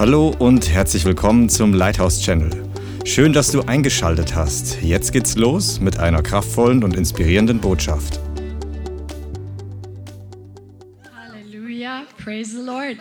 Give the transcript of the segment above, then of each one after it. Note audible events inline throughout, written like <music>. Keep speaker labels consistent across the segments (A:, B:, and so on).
A: Hallo und herzlich willkommen zum Lighthouse Channel. Schön, dass du eingeschaltet hast. Jetzt geht's los mit einer kraftvollen und inspirierenden Botschaft.
B: Halleluja, praise the Lord.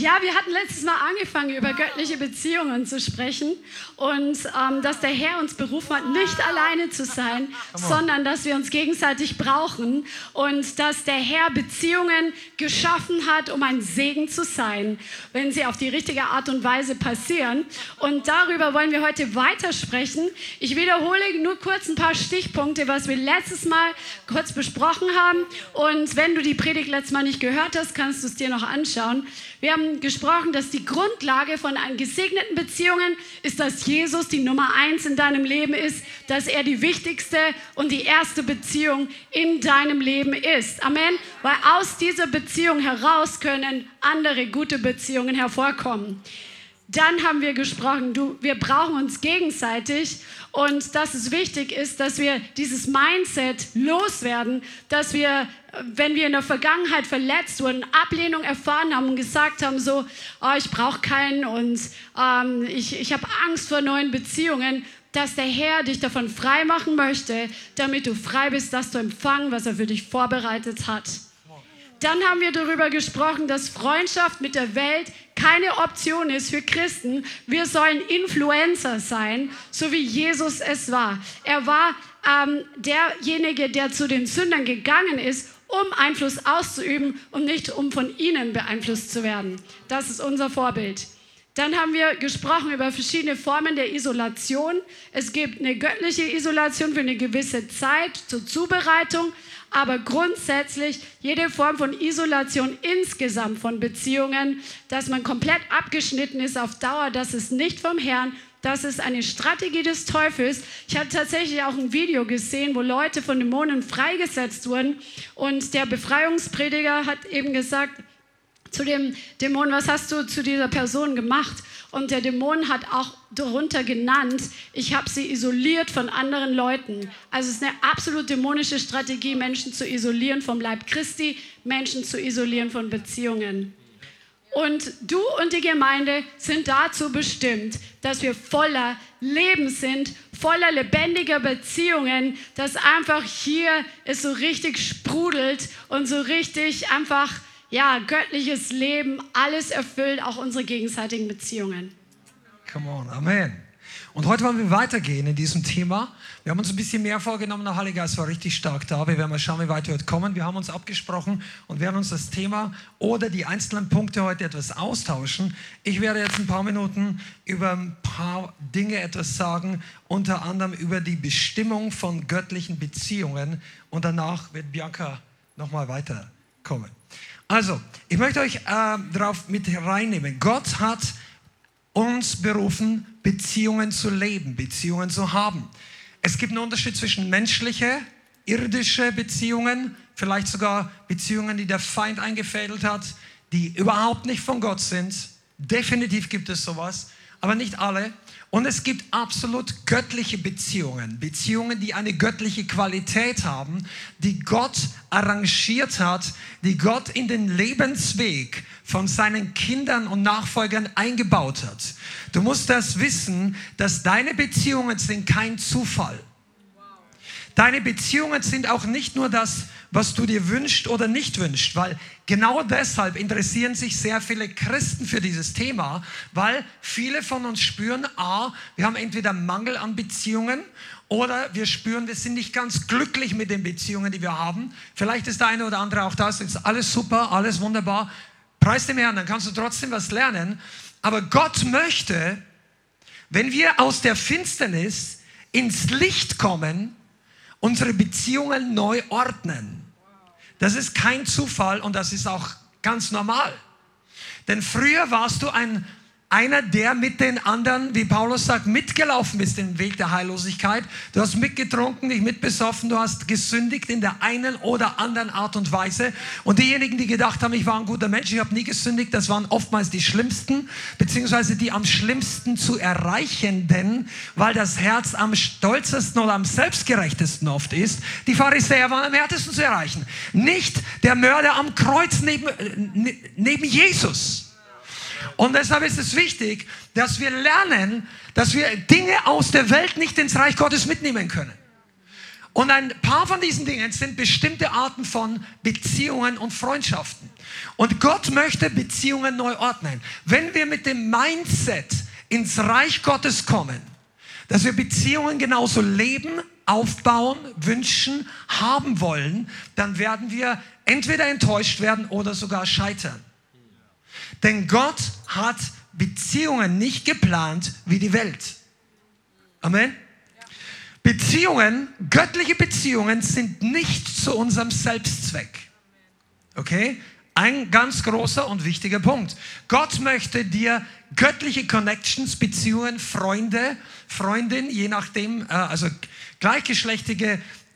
B: Ja, wir hatten letztes Mal angefangen, über göttliche Beziehungen zu sprechen und ähm, dass der Herr uns berufen hat, nicht alleine zu sein, sondern dass wir uns gegenseitig brauchen und dass der Herr Beziehungen geschaffen hat, um ein Segen zu sein, wenn sie auf die richtige Art und Weise passieren. Und darüber wollen wir heute weitersprechen. Ich wiederhole nur kurz ein paar Stichpunkte, was wir letztes Mal kurz besprochen haben. Und wenn du die Predigt letztes Mal nicht gehört hast, kannst du es dir noch anschauen. Wir haben gesprochen, dass die Grundlage von gesegneten Beziehungen ist, dass Jesus die Nummer eins in deinem Leben ist, dass er die wichtigste und die erste Beziehung in deinem Leben ist. Amen. Weil aus dieser Beziehung heraus können andere gute Beziehungen hervorkommen. Dann haben wir gesprochen, du, wir brauchen uns gegenseitig und dass es wichtig ist, dass wir dieses Mindset loswerden, dass wir, wenn wir in der Vergangenheit verletzt wurden, Ablehnung erfahren haben und gesagt haben, so, oh, ich brauche keinen und ähm, ich, ich habe Angst vor neuen Beziehungen, dass der Herr dich davon frei machen möchte, damit du frei bist, das zu empfangen, was er für dich vorbereitet hat. Dann haben wir darüber gesprochen, dass Freundschaft mit der Welt keine Option ist für Christen. Wir sollen Influencer sein, so wie Jesus es war. Er war ähm, derjenige, der zu den Sündern gegangen ist, um Einfluss auszuüben und nicht um von ihnen beeinflusst zu werden. Das ist unser Vorbild. Dann haben wir gesprochen über verschiedene Formen der Isolation. Es gibt eine göttliche Isolation für eine gewisse Zeit zur Zubereitung, aber grundsätzlich jede Form von Isolation insgesamt von Beziehungen, dass man komplett abgeschnitten ist auf Dauer, das ist nicht vom Herrn, das ist eine Strategie des Teufels. Ich habe tatsächlich auch ein Video gesehen, wo Leute von Dämonen freigesetzt wurden und der Befreiungsprediger hat eben gesagt, zu dem Dämon, was hast du zu dieser Person gemacht? Und der Dämon hat auch darunter genannt, ich habe sie isoliert von anderen Leuten. Also es ist eine absolut dämonische Strategie, Menschen zu isolieren vom Leib Christi, Menschen zu isolieren von Beziehungen. Und du und die Gemeinde sind dazu bestimmt, dass wir voller Leben sind, voller lebendiger Beziehungen, dass einfach hier es so richtig sprudelt und so richtig einfach ja, göttliches Leben, alles erfüllt, auch unsere gegenseitigen Beziehungen.
C: Come on, Amen. Und heute wollen wir weitergehen in diesem Thema. Wir haben uns ein bisschen mehr vorgenommen. Der Heilige Geist war richtig stark da. Wir werden mal schauen, wie weit wir heute kommen. Wir haben uns abgesprochen und werden uns das Thema oder die einzelnen Punkte heute etwas austauschen. Ich werde jetzt ein paar Minuten über ein paar Dinge etwas sagen, unter anderem über die Bestimmung von göttlichen Beziehungen. Und danach wird Bianca nochmal weiterkommen. Also, ich möchte euch äh, darauf mit reinnehmen. Gott hat uns berufen, Beziehungen zu leben, Beziehungen zu haben. Es gibt einen Unterschied zwischen menschliche, irdische Beziehungen, vielleicht sogar Beziehungen, die der Feind eingefädelt hat, die überhaupt nicht von Gott sind. Definitiv gibt es sowas, aber nicht alle. Und es gibt absolut göttliche Beziehungen, Beziehungen, die eine göttliche Qualität haben, die Gott arrangiert hat, die Gott in den Lebensweg von seinen Kindern und Nachfolgern eingebaut hat. Du musst das wissen, dass deine Beziehungen sind kein Zufall. Deine Beziehungen sind auch nicht nur das, was du dir wünschst oder nicht wünschst, weil genau deshalb interessieren sich sehr viele Christen für dieses Thema, weil viele von uns spüren, a, wir haben entweder Mangel an Beziehungen oder wir spüren, wir sind nicht ganz glücklich mit den Beziehungen, die wir haben. Vielleicht ist der eine oder andere auch das, ist alles super, alles wunderbar. Preis dem Herrn, dann kannst du trotzdem was lernen. Aber Gott möchte, wenn wir aus der Finsternis ins Licht kommen, unsere Beziehungen neu ordnen. Das ist kein Zufall und das ist auch ganz normal. Denn früher warst du ein einer, der mit den anderen, wie Paulus sagt, mitgelaufen ist den Weg der Heillosigkeit. Du hast mitgetrunken, dich mitbesoffen, du hast gesündigt in der einen oder anderen Art und Weise. Und diejenigen, die gedacht haben, ich war ein guter Mensch, ich habe nie gesündigt, das waren oftmals die schlimmsten, beziehungsweise die am schlimmsten zu erreichenden, weil das Herz am stolzesten oder am selbstgerechtesten oft ist. Die Pharisäer waren am härtesten zu erreichen. Nicht der Mörder am Kreuz neben, äh, neben Jesus. Und deshalb ist es wichtig, dass wir lernen, dass wir Dinge aus der Welt nicht ins Reich Gottes mitnehmen können. Und ein paar von diesen Dingen sind bestimmte Arten von Beziehungen und Freundschaften. Und Gott möchte Beziehungen neu ordnen. Wenn wir mit dem Mindset ins Reich Gottes kommen, dass wir Beziehungen genauso leben, aufbauen, wünschen, haben wollen, dann werden wir entweder enttäuscht werden oder sogar scheitern. Denn Gott hat Beziehungen nicht geplant wie die Welt. Amen. Beziehungen, göttliche Beziehungen sind nicht zu unserem Selbstzweck. Okay? Ein ganz großer und wichtiger Punkt. Gott möchte dir göttliche Connections, Beziehungen, Freunde, Freundin, je nachdem, äh, also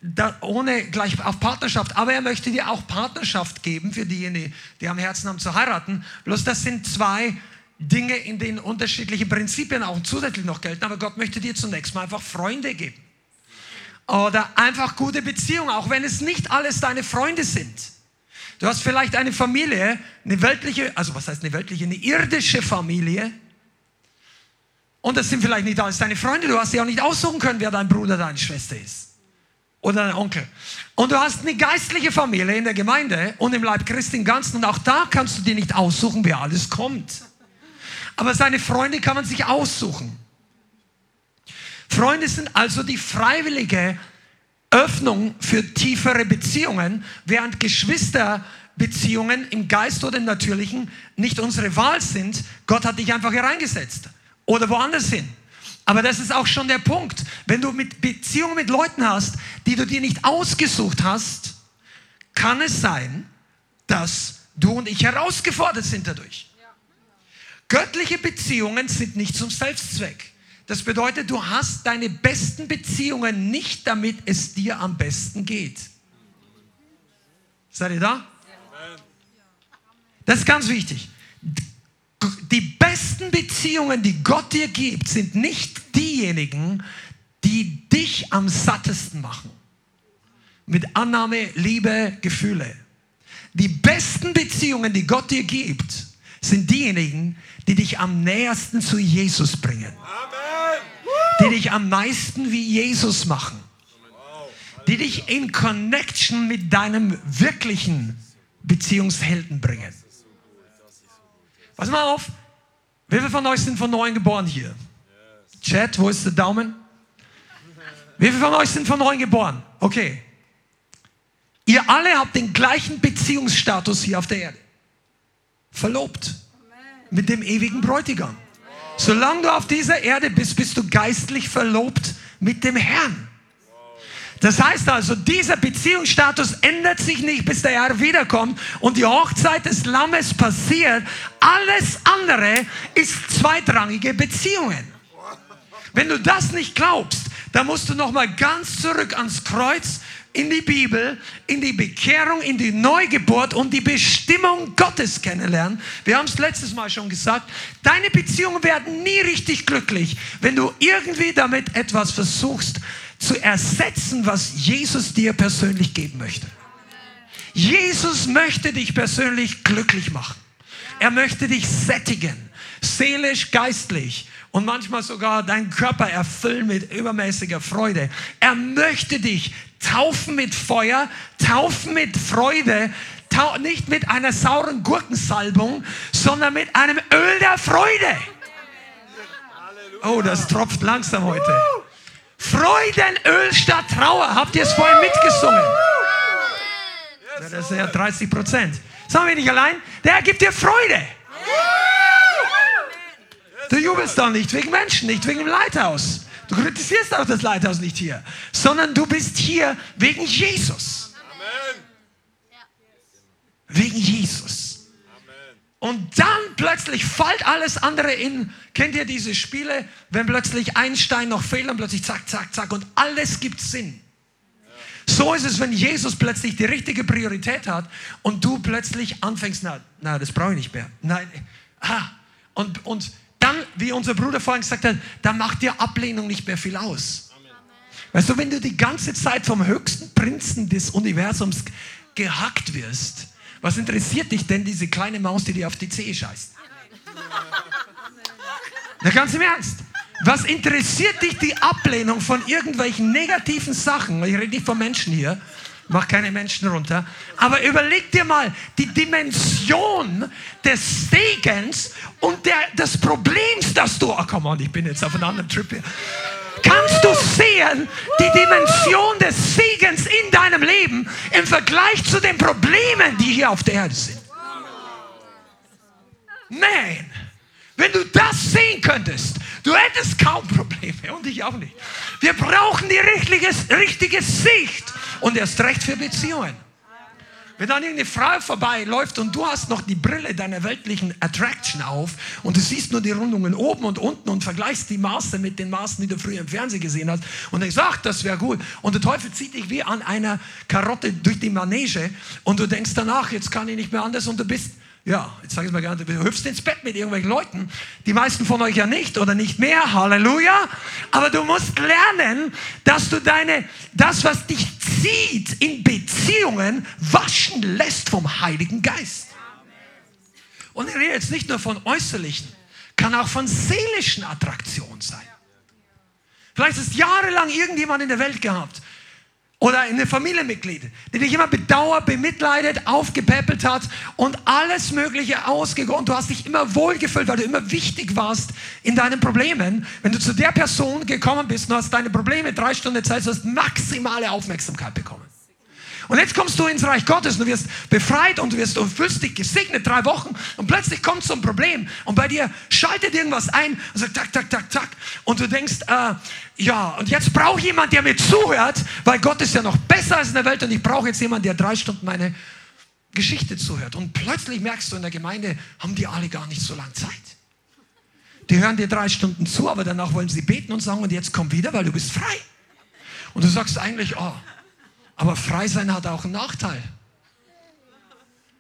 C: gleichgeschlechtige, ohne gleich auf Partnerschaft, aber er möchte dir auch Partnerschaft geben für diejenigen, die am Herzen haben zu heiraten. Bloß das sind zwei Dinge, in denen unterschiedliche Prinzipien auch zusätzlich noch gelten, aber Gott möchte dir zunächst mal einfach Freunde geben. Oder einfach gute Beziehungen, auch wenn es nicht alles deine Freunde sind. Du hast vielleicht eine Familie, eine weltliche, also was heißt eine weltliche, eine irdische Familie. Und das sind vielleicht nicht alles deine Freunde. Du hast ja auch nicht aussuchen können, wer dein Bruder, deine Schwester ist. Oder dein Onkel. Und du hast eine geistliche Familie in der Gemeinde und im Leib Christi im Ganzen. Und auch da kannst du dir nicht aussuchen, wer alles kommt. Aber seine Freunde kann man sich aussuchen. Freunde sind also die freiwillige Öffnung für tiefere Beziehungen, während Geschwisterbeziehungen im Geist oder im Natürlichen nicht unsere Wahl sind. Gott hat dich einfach hier reingesetzt oder woanders hin. Aber das ist auch schon der Punkt. Wenn du mit Beziehungen mit Leuten hast, die du dir nicht ausgesucht hast, kann es sein, dass du und ich herausgefordert sind dadurch. Göttliche Beziehungen sind nicht zum Selbstzweck. Das bedeutet, du hast deine besten Beziehungen nicht, damit es dir am besten geht. Seid ihr da? Das ist ganz wichtig. Die besten Beziehungen, die Gott dir gibt, sind nicht diejenigen, die dich am sattesten machen. Mit Annahme, Liebe, Gefühle. Die besten Beziehungen, die Gott dir gibt, sind diejenigen, die dich am nähersten zu Jesus bringen. Die dich am meisten wie Jesus machen. Die dich in Connection mit deinem wirklichen Beziehungshelden bringen. Pass mal auf, wie viele von euch sind von neuem geboren hier? Chat, wo ist der Daumen? Wie viele von euch sind von neuem geboren? Okay. Ihr alle habt den gleichen Beziehungsstatus hier auf der Erde. Verlobt. Mit dem ewigen Bräutigam. Solange du auf dieser Erde bist, bist du geistlich verlobt mit dem Herrn. Das heißt also, dieser Beziehungsstatus ändert sich nicht, bis der Herr wiederkommt und die Hochzeit des Lammes passiert. Alles andere ist zweitrangige Beziehungen. Wenn du das nicht glaubst, dann musst du noch mal ganz zurück ans Kreuz in die Bibel, in die Bekehrung, in die Neugeburt und die Bestimmung Gottes kennenlernen. Wir haben es letztes Mal schon gesagt, deine Beziehungen werden nie richtig glücklich, wenn du irgendwie damit etwas versuchst zu ersetzen, was Jesus dir persönlich geben möchte. Jesus möchte dich persönlich glücklich machen. Er möchte dich sättigen, seelisch, geistlich und manchmal sogar deinen Körper erfüllen mit übermäßiger Freude. Er möchte dich taufen mit Feuer, taufen mit Freude, tau nicht mit einer sauren Gurkensalbung, sondern mit einem Öl der Freude. Oh, das tropft langsam heute. Freudenöl statt Trauer. Habt ihr es vorhin mitgesungen? das ist ja 30 Prozent. Sagen wir nicht allein, der gibt dir Freude. Du jubelst doch nicht wegen Menschen, nicht wegen dem Leithaus. Du kritisierst auch das Leithaus nicht hier, sondern du bist hier wegen Jesus. Amen. Wegen Jesus. Und dann plötzlich fällt alles andere in. Kennt ihr diese Spiele, wenn plötzlich ein Stein noch fehlt und plötzlich zack, zack, zack und alles gibt Sinn. So ist es, wenn Jesus plötzlich die richtige Priorität hat und du plötzlich anfängst, na, na das brauche ich nicht mehr. Nein, ah, und, und dann, wie unser Bruder vorhin gesagt hat, dann macht dir Ablehnung nicht mehr viel aus. Amen. Weißt du, wenn du die ganze Zeit vom höchsten Prinzen des Universums gehackt wirst, was interessiert dich denn diese kleine Maus, die dir auf die Zehe scheißt? Na, ganz im Ernst. Was interessiert dich die Ablehnung von irgendwelchen negativen Sachen? Ich rede nicht von Menschen hier, mach keine Menschen runter. Aber überleg dir mal die Dimension des Segens und der, des Problems, das du, oh come on, ich bin jetzt auf einem anderen Trip hier. Kannst du sehen die Dimension des Segens in deinem Leben im Vergleich zu den Problemen, die hier auf der Erde sind? Man, wenn du das sehen könntest, du hättest kaum Probleme und ich auch nicht. Wir brauchen die richtige, richtige Sicht und erst recht für Beziehungen. Wenn dann irgendeine Frau vorbeiläuft und du hast noch die Brille deiner weltlichen Attraction auf und du siehst nur die Rundungen oben und unten und vergleichst die Maße mit den Maßen, die du früher im Fernsehen gesehen hast und denkst, ach, das wäre gut. Und der Teufel zieht dich wie an einer Karotte durch die Manege und du denkst danach, jetzt kann ich nicht mehr anders und du bist ja, jetzt sage ich mal gerne, du hüpfst ins Bett mit irgendwelchen Leuten, die meisten von euch ja nicht oder nicht mehr, Halleluja. Aber du musst lernen, dass du deine, das, was dich zieht in Beziehungen, waschen lässt vom Heiligen Geist. Und ich rede jetzt nicht nur von äußerlichen, kann auch von seelischen Attraktionen sein. Vielleicht du jahrelang irgendjemand in der Welt gehabt, oder eine Familienmitglied, die dich immer bedauert, bemitleidet, aufgepäppelt hat und alles Mögliche ausgegangen. Du hast dich immer wohlgefühlt, weil du immer wichtig warst in deinen Problemen. Wenn du zu der Person gekommen bist und hast deine Probleme drei Stunden Zeit, du hast maximale Aufmerksamkeit bekommen. Und jetzt kommst du ins Reich Gottes du wirst befreit und du wirst und fühlst dich gesegnet drei Wochen und plötzlich kommt so ein Problem und bei dir schaltet irgendwas ein und sagt tak, tak, tak, tak und du denkst, äh, ja, und jetzt brauche ich jemand, der mir zuhört, weil Gott ist ja noch besser als in der Welt und ich brauche jetzt jemanden, der drei Stunden meine Geschichte zuhört. Und plötzlich merkst du, in der Gemeinde haben die alle gar nicht so lange Zeit. Die hören dir drei Stunden zu, aber danach wollen sie beten und sagen, und jetzt komm wieder, weil du bist frei. Und du sagst eigentlich, oh, aber frei sein hat auch einen Nachteil.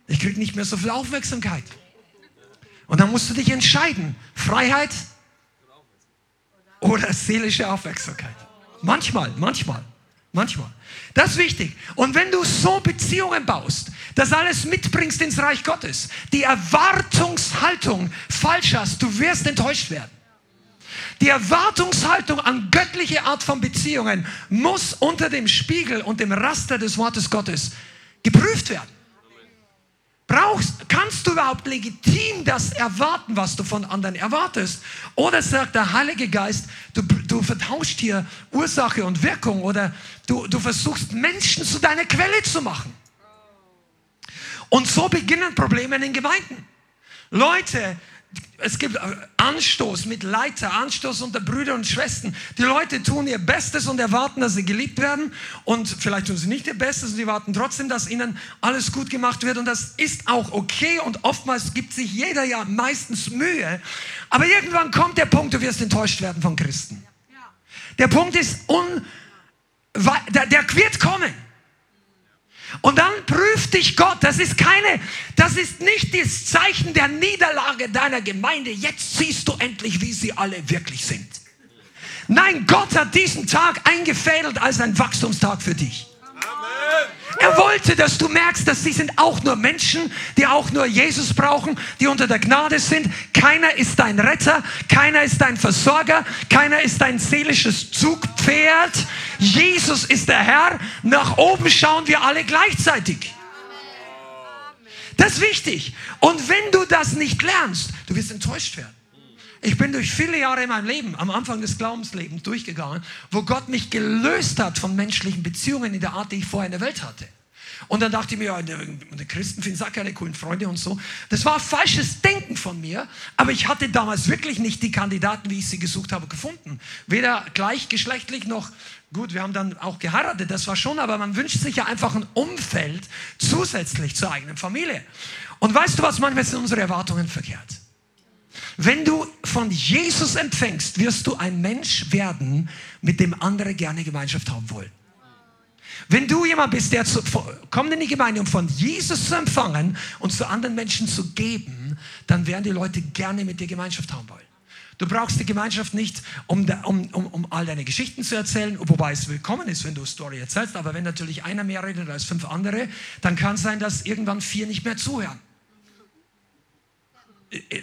C: Ich kriege nicht mehr so viel Aufmerksamkeit. Und dann musst du dich entscheiden. Freiheit oder seelische Aufmerksamkeit. Manchmal, manchmal, manchmal. Das ist wichtig. Und wenn du so Beziehungen baust, das alles mitbringst ins Reich Gottes, die Erwartungshaltung falsch hast, du wirst enttäuscht werden. Die Erwartungshaltung an göttliche Art von Beziehungen muss unter dem Spiegel und dem Raster des Wortes Gottes geprüft werden. Brauchst, kannst du überhaupt legitim das erwarten, was du von anderen erwartest? Oder sagt der Heilige Geist, du, du vertauscht hier Ursache und Wirkung oder du, du versuchst Menschen zu deiner Quelle zu machen. Und so beginnen Probleme in den Gemeinden. Leute, es gibt Anstoß mit Leiter, Anstoß unter Brüder und Schwestern. Die Leute tun ihr Bestes und erwarten, dass sie geliebt werden. Und vielleicht tun sie nicht ihr Bestes und sie warten trotzdem, dass ihnen alles gut gemacht wird. Und das ist auch okay. Und oftmals gibt sich jeder ja meistens Mühe. Aber irgendwann kommt der Punkt, du wirst enttäuscht werden von Christen. Der Punkt ist, un, der, der wird kommen. Und dann prüft dich Gott. Das ist keine, das ist nicht das Zeichen der Niederlage deiner Gemeinde. Jetzt siehst du endlich, wie sie alle wirklich sind. Nein, Gott hat diesen Tag eingefädelt als ein Wachstumstag für dich. Er wollte, dass du merkst, dass sie sind auch nur Menschen, die auch nur Jesus brauchen, die unter der Gnade sind. Keiner ist dein Retter, keiner ist dein Versorger, keiner ist dein seelisches Zugpferd. Jesus ist der Herr. Nach oben schauen wir alle gleichzeitig. Das ist wichtig. Und wenn du das nicht lernst, du wirst enttäuscht werden. Ich bin durch viele Jahre in meinem Leben, am Anfang des Glaubenslebens durchgegangen, wo Gott mich gelöst hat von menschlichen Beziehungen in der Art, die ich vorher in der Welt hatte. Und dann dachte ich mir, ja, die Christen finden auch keine coolen Freunde und so. Das war falsches Denken von mir, aber ich hatte damals wirklich nicht die Kandidaten, wie ich sie gesucht habe, gefunden. Weder gleichgeschlechtlich noch, gut, wir haben dann auch geheiratet, das war schon, aber man wünscht sich ja einfach ein Umfeld zusätzlich zur eigenen Familie. Und weißt du was, manchmal sind unsere Erwartungen verkehrt. Wenn du von Jesus empfängst, wirst du ein Mensch werden, mit dem andere gerne Gemeinschaft haben wollen. Wenn du jemand bist, der zu, kommt in die Gemeinde, um von Jesus zu empfangen und zu anderen Menschen zu geben, dann werden die Leute gerne mit dir Gemeinschaft haben wollen. Du brauchst die Gemeinschaft nicht, um, um, um, um all deine Geschichten zu erzählen, wobei es willkommen ist, wenn du Story erzählst. Aber wenn natürlich einer mehr redet als fünf andere, dann kann es sein, dass irgendwann vier nicht mehr zuhören.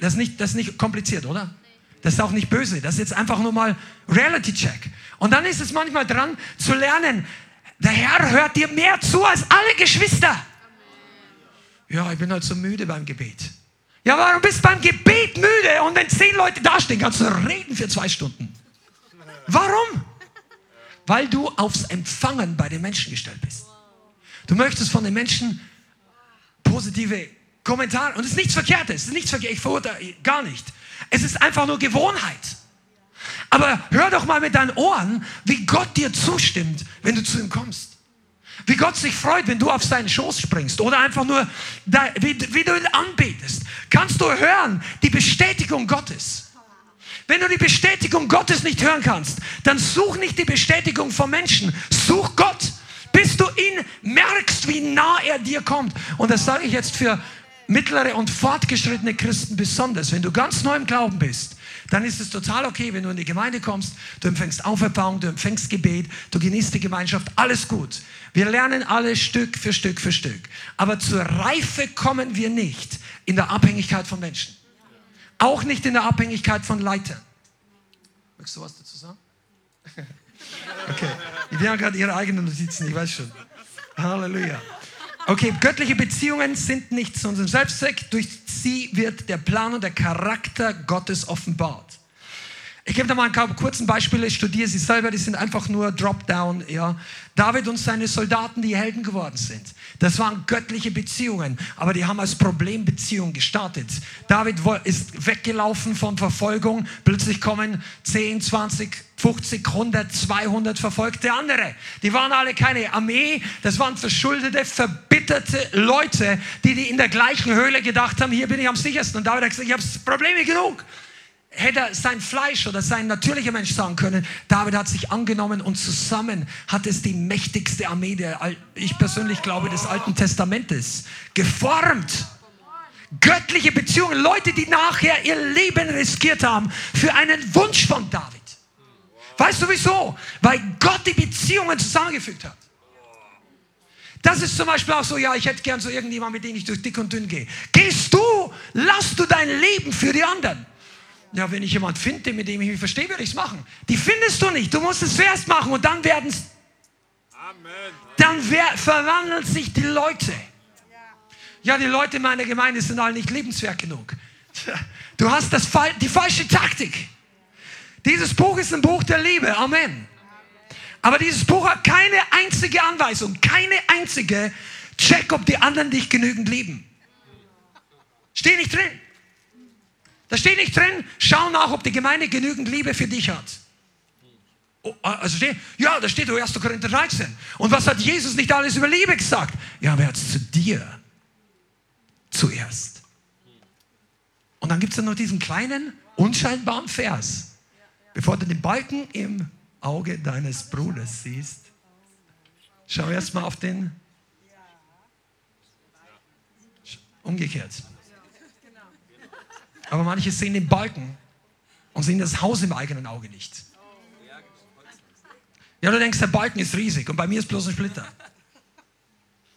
C: Das ist nicht, das ist nicht kompliziert, oder? Das ist auch nicht böse. Das ist jetzt einfach nur mal Reality Check. Und dann ist es manchmal dran zu lernen, der Herr hört dir mehr zu als alle Geschwister. Ja, ich bin halt so müde beim Gebet. Ja, warum bist du beim Gebet müde? Und wenn zehn Leute dastehen, kannst du reden für zwei Stunden. Warum? Weil du aufs Empfangen bei den Menschen gestellt bist. Du möchtest von den Menschen positive Kommentare. Und es ist nichts Verkehrtes. Es ist nichts Verkehrtes. Ich verurteile gar nicht. Es ist einfach nur Gewohnheit. Aber hör doch mal mit deinen Ohren, wie Gott dir zustimmt, wenn du zu ihm kommst. Wie Gott sich freut, wenn du auf seinen Schoß springst oder einfach nur, wie, wie du ihn anbetest. Kannst du hören die Bestätigung Gottes. Wenn du die Bestätigung Gottes nicht hören kannst, dann such nicht die Bestätigung von Menschen, such Gott, bis du ihn merkst, wie nah er dir kommt. Und das sage ich jetzt für mittlere und fortgeschrittene Christen besonders. Wenn du ganz neu im Glauben bist, dann ist es total okay, wenn du in die Gemeinde kommst, du empfängst Auferbauung, du empfängst Gebet, du genießt die Gemeinschaft, alles gut. Wir lernen alle Stück für Stück für Stück. Aber zur Reife kommen wir nicht in der Abhängigkeit von Menschen. Auch nicht in der Abhängigkeit von Leitern. Möchtest du was dazu sagen? <laughs> Okay, die haben gerade ihre eigenen Notizen, ich weiß schon. Halleluja. Okay, göttliche Beziehungen sind nicht zu unserem Selbstzweck. Durch sie wird der Plan und der Charakter Gottes offenbart. Ich gebe da mal ein kurzen Beispiel, ich studiere sie selber, die sind einfach nur Dropdown. Ja. David und seine Soldaten, die Helden geworden sind. Das waren göttliche Beziehungen, aber die haben als Problembeziehung gestartet. David ist weggelaufen von Verfolgung, plötzlich kommen 10, 20, 50, 100, 200 verfolgte andere. Die waren alle keine Armee, das waren verschuldete, verbitterte Leute, die, die in der gleichen Höhle gedacht haben, hier bin ich am sichersten. Und David hat gesagt, ich habe Probleme genug hätte sein Fleisch oder sein natürlicher Mensch sagen können, David hat sich angenommen und zusammen hat es die mächtigste Armee, der, ich persönlich glaube, des Alten Testamentes geformt. Göttliche Beziehungen, Leute, die nachher ihr Leben riskiert haben für einen Wunsch von David. Weißt du wieso? Weil Gott die Beziehungen zusammengefügt hat. Das ist zum Beispiel auch so, ja, ich hätte gern so irgendjemand, mit dem ich durch dick und dünn gehe. Gehst du, lass du dein Leben für die anderen. Ja, wenn ich jemand finde, mit dem ich mich verstehe, werde ich es machen. Die findest du nicht. Du musst es zuerst machen und dann werden es. Dann verwandeln sich die Leute. Ja, die Leute in meiner Gemeinde sind alle nicht lebenswert genug. Du hast das, die falsche Taktik. Dieses Buch ist ein Buch der Liebe. Amen. Aber dieses Buch hat keine einzige Anweisung, keine einzige Check, ob die anderen dich genügend lieben. Steht nicht drin. Da steht nicht drin, schau nach, ob die Gemeinde genügend Liebe für dich hat. Oh, ah, also steht, ja, da steht 1. Korinther 13. Und was hat Jesus nicht alles über Liebe gesagt? Ja, aber er hat es zu dir zuerst. Und dann gibt es noch diesen kleinen, unscheinbaren Vers. Bevor du den Balken im Auge deines Bruders siehst, schau erst mal auf den umgekehrt. Aber manche sehen den Balken und sehen das Haus im eigenen Auge nicht. Ja, du denkst, der Balken ist riesig und bei mir ist bloß ein Splitter.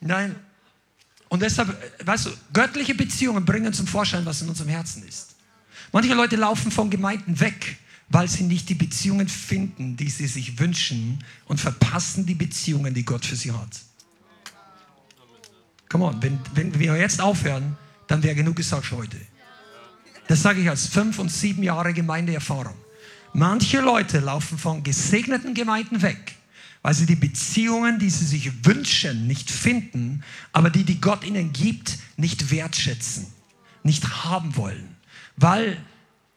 C: Nein. Und deshalb, weißt du, göttliche Beziehungen bringen zum Vorschein, was in unserem Herzen ist. Manche Leute laufen von Gemeinden weg, weil sie nicht die Beziehungen finden, die sie sich wünschen und verpassen die Beziehungen, die Gott für sie hat. Come on, wenn, wenn wir jetzt aufhören, dann wäre genug gesagt für heute. Das sage ich als fünf und sieben Jahre Gemeindeerfahrung. Manche Leute laufen von gesegneten Gemeinden weg, weil sie die Beziehungen, die sie sich wünschen, nicht finden, aber die, die Gott ihnen gibt, nicht wertschätzen, nicht haben wollen, weil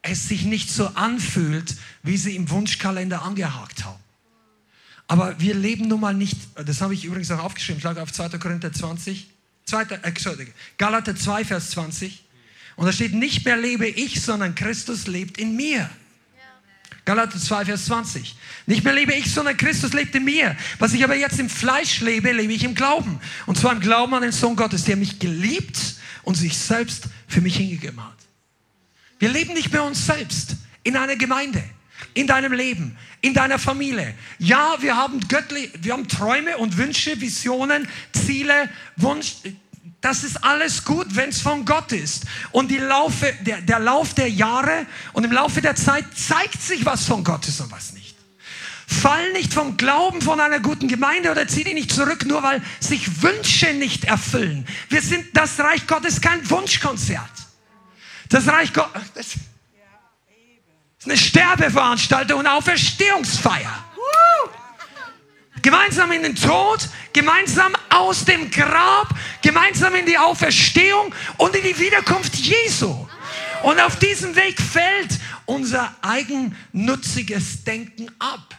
C: es sich nicht so anfühlt, wie sie im Wunschkalender angehakt haben. Aber wir leben nun mal nicht, das habe ich übrigens auch aufgeschrieben, schlage auf 2. Korinther 20, 2, äh, Galater 2, Vers 20. Und da steht, nicht mehr lebe ich, sondern Christus lebt in mir. Galater 2, Vers 20. Nicht mehr lebe ich, sondern Christus lebt in mir. Was ich aber jetzt im Fleisch lebe, lebe ich im Glauben. Und zwar im Glauben an den Sohn Gottes, der mich geliebt und sich selbst für mich hingegeben hat. Wir leben nicht mehr uns selbst in einer Gemeinde, in deinem Leben, in deiner Familie. Ja, wir haben göttlich, wir haben Träume und Wünsche, Visionen, Ziele, Wunsch, das ist alles gut, wenn es von Gott ist. Und die Laufe, der, der Lauf der Jahre und im Laufe der Zeit zeigt sich, was von Gott ist und was nicht. Fall nicht vom Glauben von einer guten Gemeinde oder zieh dich nicht zurück, nur weil sich Wünsche nicht erfüllen. Wir sind, das Reich Gottes kein Wunschkonzert. Das Reich Gottes ist eine Sterbeveranstaltung und Auferstehungsfeier. Gemeinsam in den Tod, gemeinsam aus dem Grab, gemeinsam in die Auferstehung und in die Wiederkunft Jesu. Und auf diesem Weg fällt unser eigennütziges Denken ab.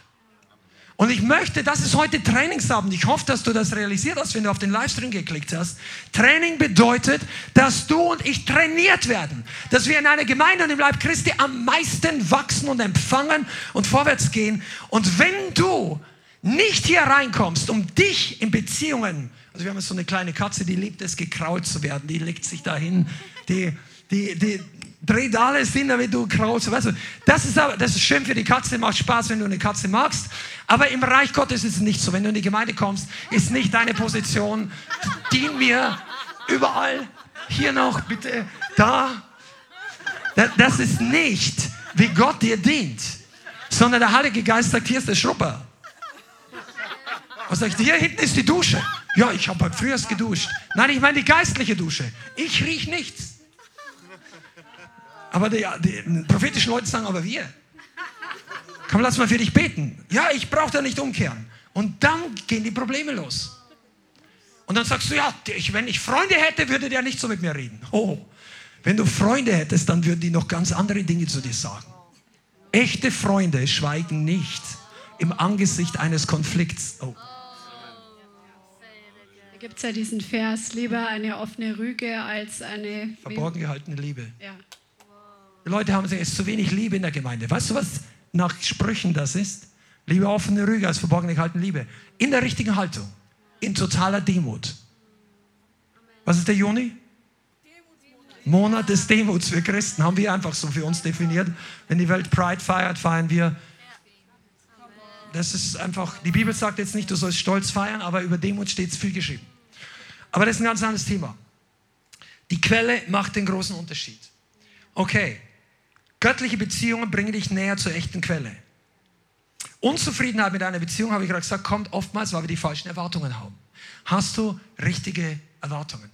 C: Und ich möchte, das ist heute Trainingsabend. Ich hoffe, dass du das realisiert hast, wenn du auf den Livestream geklickt hast. Training bedeutet, dass du und ich trainiert werden. Dass wir in einer Gemeinde und im Leib Christi am meisten wachsen und empfangen und vorwärts gehen. Und wenn du nicht hier reinkommst, um dich in Beziehungen, also wir haben jetzt so eine kleine Katze, die liebt es, gekrault zu werden, die legt sich dahin, die, die, die dreht alles hin, damit du kraulst. Weißt du, das, ist aber, das ist schön für die Katze, macht Spaß, wenn du eine Katze magst. Aber im Reich Gottes ist es nicht so. Wenn du in die Gemeinde kommst, ist nicht deine Position, dien mir überall, hier noch, bitte, da. Das ist nicht, wie Gott dir dient, sondern der Heilige Geist sagt, hier ist der Schrupper. Und sagt, hier hinten ist die Dusche. Ja, ich habe heute früher geduscht. Nein, ich meine die geistliche Dusche. Ich rieche nichts. Aber die, die prophetischen Leute sagen, aber wir. Komm, lass mal für dich beten. Ja, ich brauche da nicht umkehren. Und dann gehen die Probleme los. Und dann sagst du, ja, ich, wenn ich Freunde hätte, würde der nicht so mit mir reden. Oh, wenn du Freunde hättest, dann würden die noch ganz andere Dinge zu dir sagen. Echte Freunde schweigen nicht im Angesicht eines Konflikts. Oh.
B: Gibt es ja diesen Vers, lieber eine offene Rüge als eine...
C: Verborgen gehaltene Liebe. Ja. Die Leute haben es zu wenig Liebe in der Gemeinde. Weißt du, was nach Sprüchen das ist? Liebe offene Rüge als verborgen gehaltene Liebe. In der richtigen Haltung. In totaler Demut. Was ist der Juni? Monat des Demuts für Christen haben wir einfach so für uns definiert. Wenn die Welt Pride feiert, feiern wir. Das ist einfach, die Bibel sagt jetzt nicht, du sollst stolz feiern, aber über Demut steht es viel geschrieben. Aber das ist ein ganz anderes Thema. Die Quelle macht den großen Unterschied. Okay, Göttliche Beziehungen bringen dich näher zur echten Quelle. Unzufriedenheit mit einer Beziehung, habe ich gerade gesagt, kommt oftmals, weil wir die falschen Erwartungen haben. Hast du richtige Erwartungen?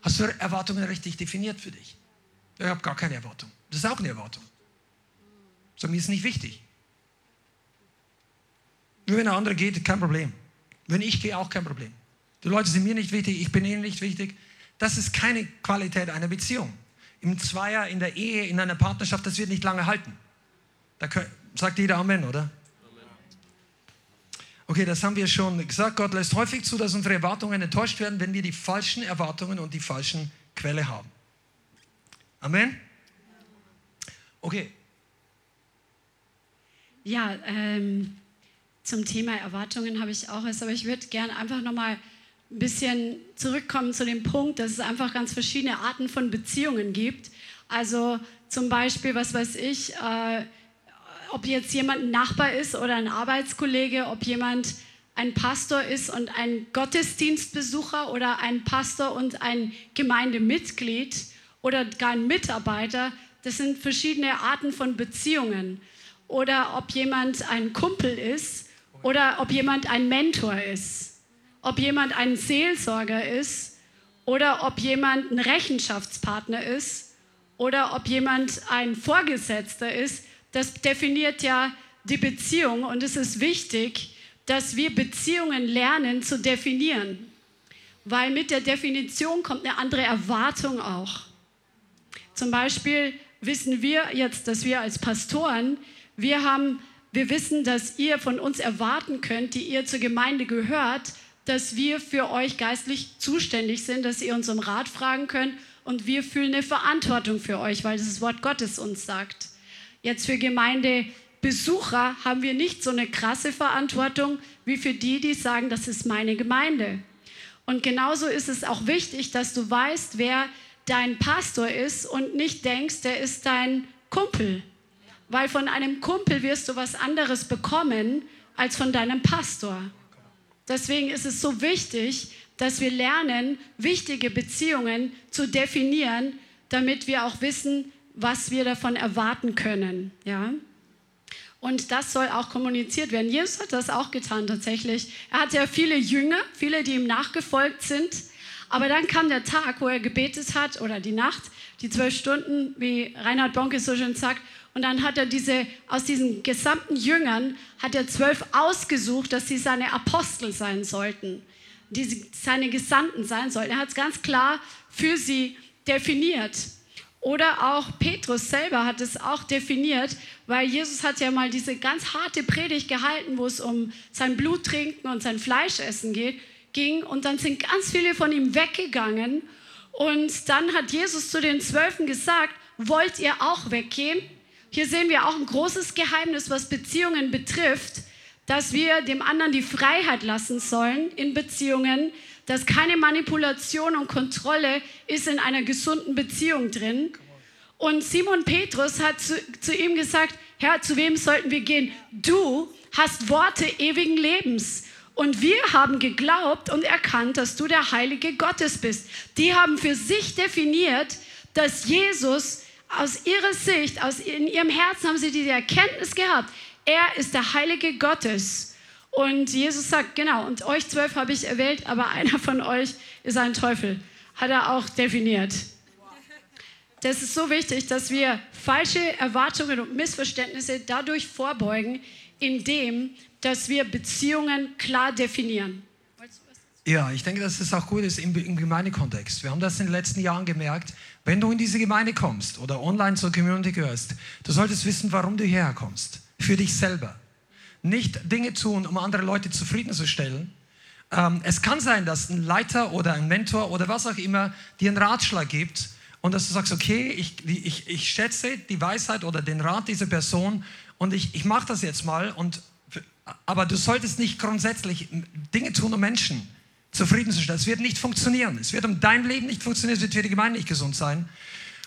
C: Hast du Erwartungen richtig definiert für dich? Ich habe gar keine Erwartung. Das ist auch eine Erwartung. So, mir ist nicht wichtig. Nur wenn der andere geht, kein Problem. Wenn ich gehe, auch kein Problem. Die Leute sind mir nicht wichtig, ich bin ihnen nicht wichtig. Das ist keine Qualität einer Beziehung im Zweier, in der Ehe, in einer Partnerschaft, das wird nicht lange halten. Da können, sagt jeder Amen, oder? Okay, das haben wir schon gesagt. Gott lässt häufig zu, dass unsere Erwartungen enttäuscht werden, wenn wir die falschen Erwartungen und die falschen Quelle haben. Amen? Okay.
B: Ja, ähm, zum Thema Erwartungen habe ich auch was, aber ich würde gerne einfach nochmal ein bisschen zurückkommen zu dem Punkt, dass es einfach ganz verschiedene Arten von Beziehungen gibt. Also zum Beispiel, was weiß ich, äh, ob jetzt jemand ein Nachbar ist oder ein Arbeitskollege, ob jemand ein Pastor ist und ein Gottesdienstbesucher oder ein Pastor und ein Gemeindemitglied oder gar ein Mitarbeiter. Das sind verschiedene Arten von Beziehungen. Oder ob jemand ein Kumpel ist oder ob jemand ein Mentor ist ob jemand ein Seelsorger ist oder ob jemand ein Rechenschaftspartner ist oder ob jemand ein Vorgesetzter ist, das definiert ja die Beziehung und es ist wichtig, dass wir Beziehungen lernen zu definieren, weil mit der Definition kommt eine andere Erwartung auch. Zum Beispiel wissen wir jetzt, dass wir als Pastoren, wir haben, wir wissen, dass ihr von uns erwarten könnt, die ihr zur Gemeinde gehört, dass wir für euch geistlich zuständig sind, dass ihr uns um Rat fragen könnt und wir fühlen eine Verantwortung für euch, weil das Wort Gottes uns sagt. Jetzt für Gemeindebesucher haben wir nicht so eine krasse Verantwortung wie für die, die sagen, das ist meine Gemeinde. Und genauso ist es auch wichtig, dass du weißt, wer dein Pastor ist und nicht denkst, der ist dein Kumpel. Weil von einem Kumpel wirst du was anderes bekommen als von deinem Pastor. Deswegen ist es so wichtig, dass wir lernen, wichtige Beziehungen zu definieren, damit wir auch wissen, was wir davon erwarten können. Ja? Und das soll auch kommuniziert werden. Jesus hat das auch getan tatsächlich. Er hatte ja viele Jünger, viele, die ihm nachgefolgt sind. Aber dann kam der Tag, wo er gebetet hat, oder die Nacht, die zwölf Stunden, wie Reinhard Bonke so schön sagt. Und dann hat er diese, aus diesen gesamten Jüngern, hat er zwölf ausgesucht, dass sie seine Apostel sein sollten, die seine Gesandten sein sollten. Er hat es ganz klar für sie definiert. Oder auch Petrus selber hat es auch definiert, weil Jesus hat ja mal diese ganz harte Predigt gehalten, wo es um sein Blut trinken und sein Fleisch essen geht, ging. Und dann sind ganz viele von ihm weggegangen. Und dann hat Jesus zu den Zwölfen gesagt, wollt ihr auch weggehen? Hier sehen wir auch ein großes Geheimnis, was Beziehungen betrifft, dass wir dem anderen die Freiheit lassen sollen in Beziehungen, dass keine Manipulation und Kontrolle ist in einer gesunden Beziehung drin. Und Simon Petrus hat zu, zu ihm gesagt, Herr, zu wem sollten wir gehen? Du hast Worte ewigen Lebens. Und wir haben geglaubt und erkannt, dass du der Heilige Gottes bist. Die haben für sich definiert, dass Jesus aus ihrer Sicht, aus in ihrem Herzen haben sie diese Erkenntnis gehabt. Er ist der Heilige Gottes. Und Jesus sagt, genau, und euch zwölf habe ich erwählt, aber <laughs> einer von euch ist ein Teufel. Hat er auch definiert. Das ist so wichtig, dass wir falsche Erwartungen und Missverständnisse dadurch vorbeugen, indem, dass wir Beziehungen klar definieren.
C: Ja, ich denke, dass es auch gut ist im, im Gemeindekontext. Wir haben das in den letzten Jahren gemerkt. Wenn du in diese Gemeinde kommst oder online zur Community gehörst, du solltest wissen, warum du hierher kommst. Für dich selber nicht Dinge tun, um andere Leute zufriedenzustellen. Ähm, es kann sein, dass ein Leiter oder ein Mentor oder was auch immer dir einen Ratschlag gibt und dass du sagst, okay, ich, ich, ich schätze die Weisheit oder den Rat dieser Person und ich, ich mache das jetzt mal. Und, aber du solltest nicht grundsätzlich Dinge tun, um Menschen zufriedenzustellen. Es wird nicht funktionieren. Es wird um dein Leben nicht funktionieren, es wird für die Gemeinde nicht gesund sein.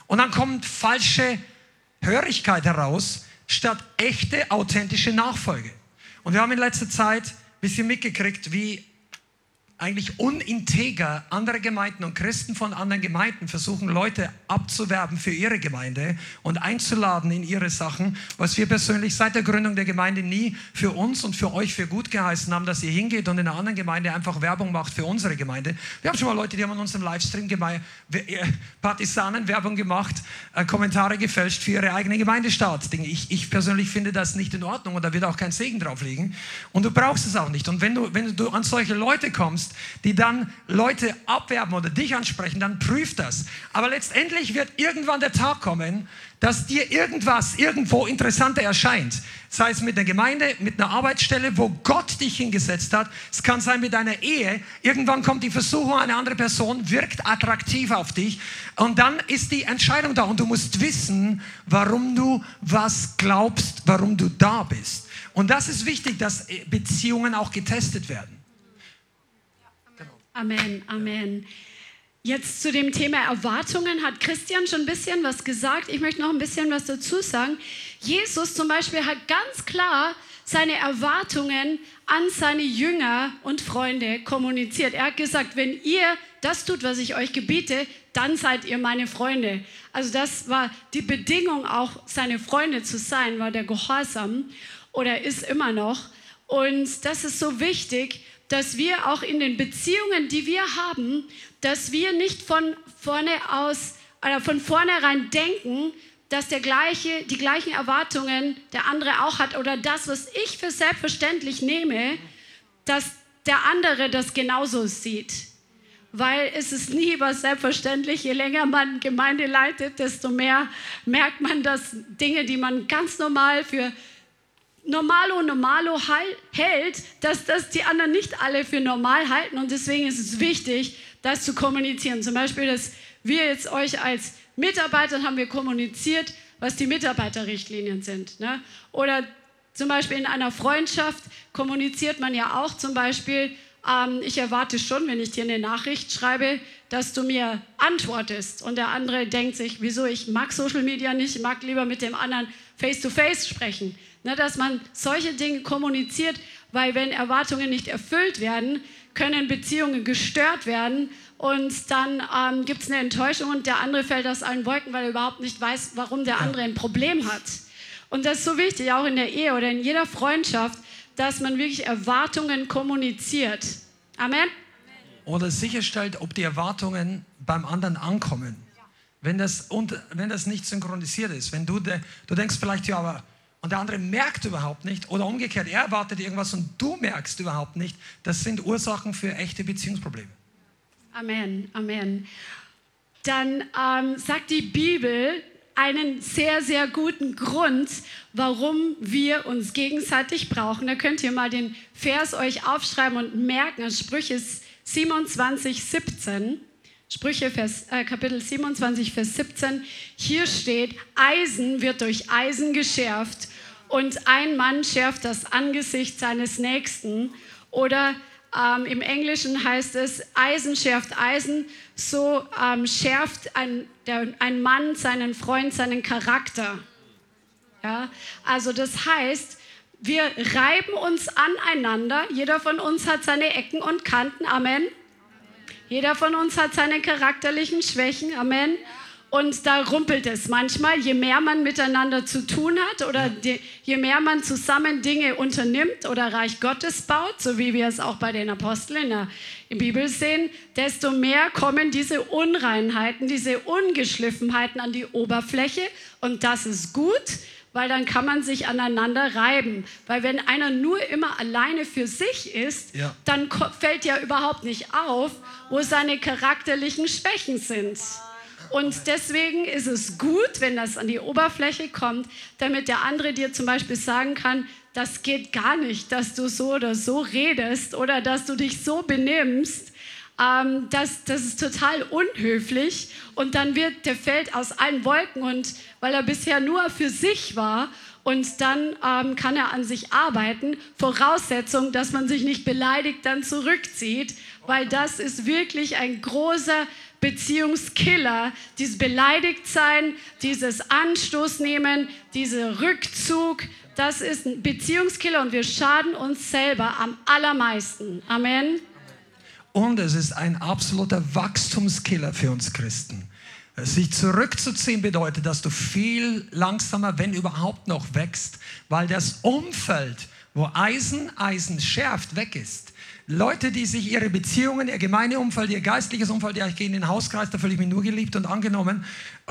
C: Und dann kommt falsche Hörigkeit heraus, statt echte, authentische Nachfolge. Und wir haben in letzter Zeit ein bisschen mitgekriegt, wie eigentlich uninteger andere Gemeinden und Christen von anderen Gemeinden versuchen, Leute abzuwerben für ihre Gemeinde und einzuladen in ihre Sachen, was wir persönlich seit der Gründung der Gemeinde nie für uns und für euch für gut geheißen haben, dass ihr hingeht und in einer anderen Gemeinde einfach Werbung macht für unsere Gemeinde. Wir haben schon mal Leute, die haben in unserem Livestream äh, Partisanen Werbung gemacht, äh, Kommentare gefälscht für ihre eigene Gemeindestaat. Ich, ich persönlich finde das nicht in Ordnung und da wird auch kein Segen drauf liegen. Und du brauchst es auch nicht. Und wenn du, wenn du an solche Leute kommst, die dann Leute abwerben oder dich ansprechen, dann prüf das. Aber letztendlich wird irgendwann der Tag kommen, dass dir irgendwas irgendwo interessanter erscheint. Sei es mit einer Gemeinde, mit einer Arbeitsstelle, wo Gott dich hingesetzt hat. Es kann sein mit deiner Ehe. Irgendwann kommt die Versuchung, eine andere Person wirkt attraktiv auf dich. Und dann ist die Entscheidung da. Und du musst wissen, warum du was glaubst, warum du da bist. Und das ist wichtig, dass Beziehungen auch getestet werden.
B: Amen, Amen. Jetzt zu dem Thema Erwartungen hat Christian schon ein bisschen was gesagt. Ich möchte noch ein bisschen was dazu sagen. Jesus zum Beispiel hat ganz klar seine Erwartungen an seine Jünger und Freunde kommuniziert. Er hat gesagt, wenn ihr das tut, was ich euch gebiete, dann seid ihr meine Freunde. Also das war die Bedingung, auch seine Freunde zu sein, war der Gehorsam oder ist immer noch. Und das ist so wichtig, dass wir auch in den Beziehungen, die wir haben, dass wir nicht von vorne aus oder von vornherein denken, dass der gleiche, die gleichen Erwartungen der andere auch hat oder das, was ich für selbstverständlich nehme, dass der andere das genauso sieht. Weil es ist nie was selbstverständlich. Je länger man Gemeinde leitet, desto mehr merkt man, dass Dinge, die man ganz normal für normalo normalo hält, dass das die anderen nicht alle für normal halten. Und deswegen ist es wichtig, das zu kommunizieren. Zum Beispiel, dass wir jetzt euch als Mitarbeiter haben wir kommuniziert, was die Mitarbeiterrichtlinien sind. Ne? Oder zum Beispiel in einer Freundschaft kommuniziert man ja auch zum Beispiel, ähm, ich erwarte schon, wenn ich dir eine Nachricht schreibe, dass du mir antwortest. Und der andere denkt sich, wieso, ich mag Social Media nicht, ich mag lieber mit dem anderen face-to-face sprechen. Ne, dass man solche Dinge kommuniziert, weil wenn Erwartungen nicht erfüllt werden, können Beziehungen gestört werden und dann ähm, gibt es eine Enttäuschung und der andere fällt aus allen Wolken, weil er überhaupt nicht weiß, warum der andere ein Problem hat. Und das ist so wichtig, auch in der Ehe oder in jeder Freundschaft, dass man wirklich Erwartungen kommuniziert. Amen.
C: Oder sicherstellt, ob die Erwartungen beim anderen ankommen. Wenn das, und, wenn das nicht synchronisiert ist, wenn du, de, du denkst vielleicht, ja, aber und der andere merkt überhaupt nicht oder umgekehrt, er erwartet irgendwas und du merkst überhaupt nicht, das sind Ursachen für echte Beziehungsprobleme.
B: Amen, Amen. Dann ähm, sagt die Bibel einen sehr, sehr guten Grund, warum wir uns gegenseitig brauchen. Da könnt ihr mal den Vers euch aufschreiben und merken, Sprüche 27, 17. Sprüche Vers, äh, Kapitel 27, Vers 17. Hier steht, Eisen wird durch Eisen geschärft und ein Mann schärft das Angesicht seines Nächsten. Oder ähm, im Englischen heißt es, Eisen schärft Eisen, so ähm, schärft ein, der, ein Mann seinen Freund, seinen Charakter. Ja? Also das heißt, wir reiben uns aneinander. Jeder von uns hat seine Ecken und Kanten. Amen. Jeder von uns hat seine charakterlichen Schwächen. Amen. Und da rumpelt es manchmal, je mehr man miteinander zu tun hat oder die, je mehr man zusammen Dinge unternimmt oder Reich Gottes baut, so wie wir es auch bei den Aposteln in der, in der Bibel sehen, desto mehr kommen diese Unreinheiten, diese Ungeschliffenheiten an die Oberfläche. Und das ist gut, weil dann kann man sich aneinander reiben. Weil wenn einer nur immer alleine für sich ist, ja. dann fällt ja überhaupt nicht auf, wo seine charakterlichen Schwächen sind. Und deswegen ist es gut, wenn das an die Oberfläche kommt, damit der andere dir zum Beispiel sagen kann, das geht gar nicht, dass du so oder so redest oder dass du dich so benimmst. Ähm, das, das ist total unhöflich und dann wird der fällt aus allen Wolken und weil er bisher nur für sich war und dann ähm, kann er an sich arbeiten. Voraussetzung, dass man sich nicht beleidigt dann zurückzieht, weil das ist wirklich ein großer Beziehungskiller, dieses Beleidigtsein, dieses Anstoß nehmen, dieser Rückzug, das ist ein Beziehungskiller und wir schaden uns selber am allermeisten. Amen.
C: Und es ist ein absoluter Wachstumskiller für uns Christen. Sich zurückzuziehen bedeutet, dass du viel langsamer, wenn überhaupt noch wächst, weil das Umfeld, wo Eisen Eisen schärft, weg ist. Leute, die sich ihre Beziehungen, ihr Gemeindeumfeld, ihr geistliches Umfeld, ja, ich gehe in den Hauskreis, da fühle ich mich nur geliebt und angenommen.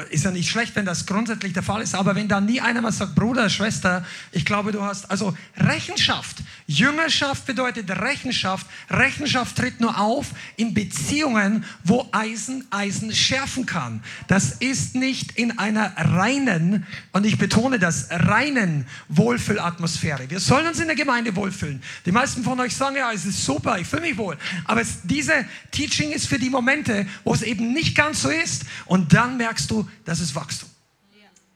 C: Ist ja nicht schlecht, wenn das grundsätzlich der Fall ist, aber wenn da nie einer mal sagt, Bruder, Schwester, ich glaube, du hast, also Rechenschaft. Jüngerschaft bedeutet Rechenschaft. Rechenschaft tritt nur auf in Beziehungen, wo Eisen Eisen schärfen kann. Das ist nicht in einer reinen, und ich betone das, reinen Wohlfühlatmosphäre. Wir sollen uns in der Gemeinde wohlfühlen. Die meisten von euch sagen, ja, es ist super, ich fühle mich wohl. Aber es, diese Teaching ist für die Momente, wo es eben nicht ganz so ist. Und dann merkst du, das ist Wachstum.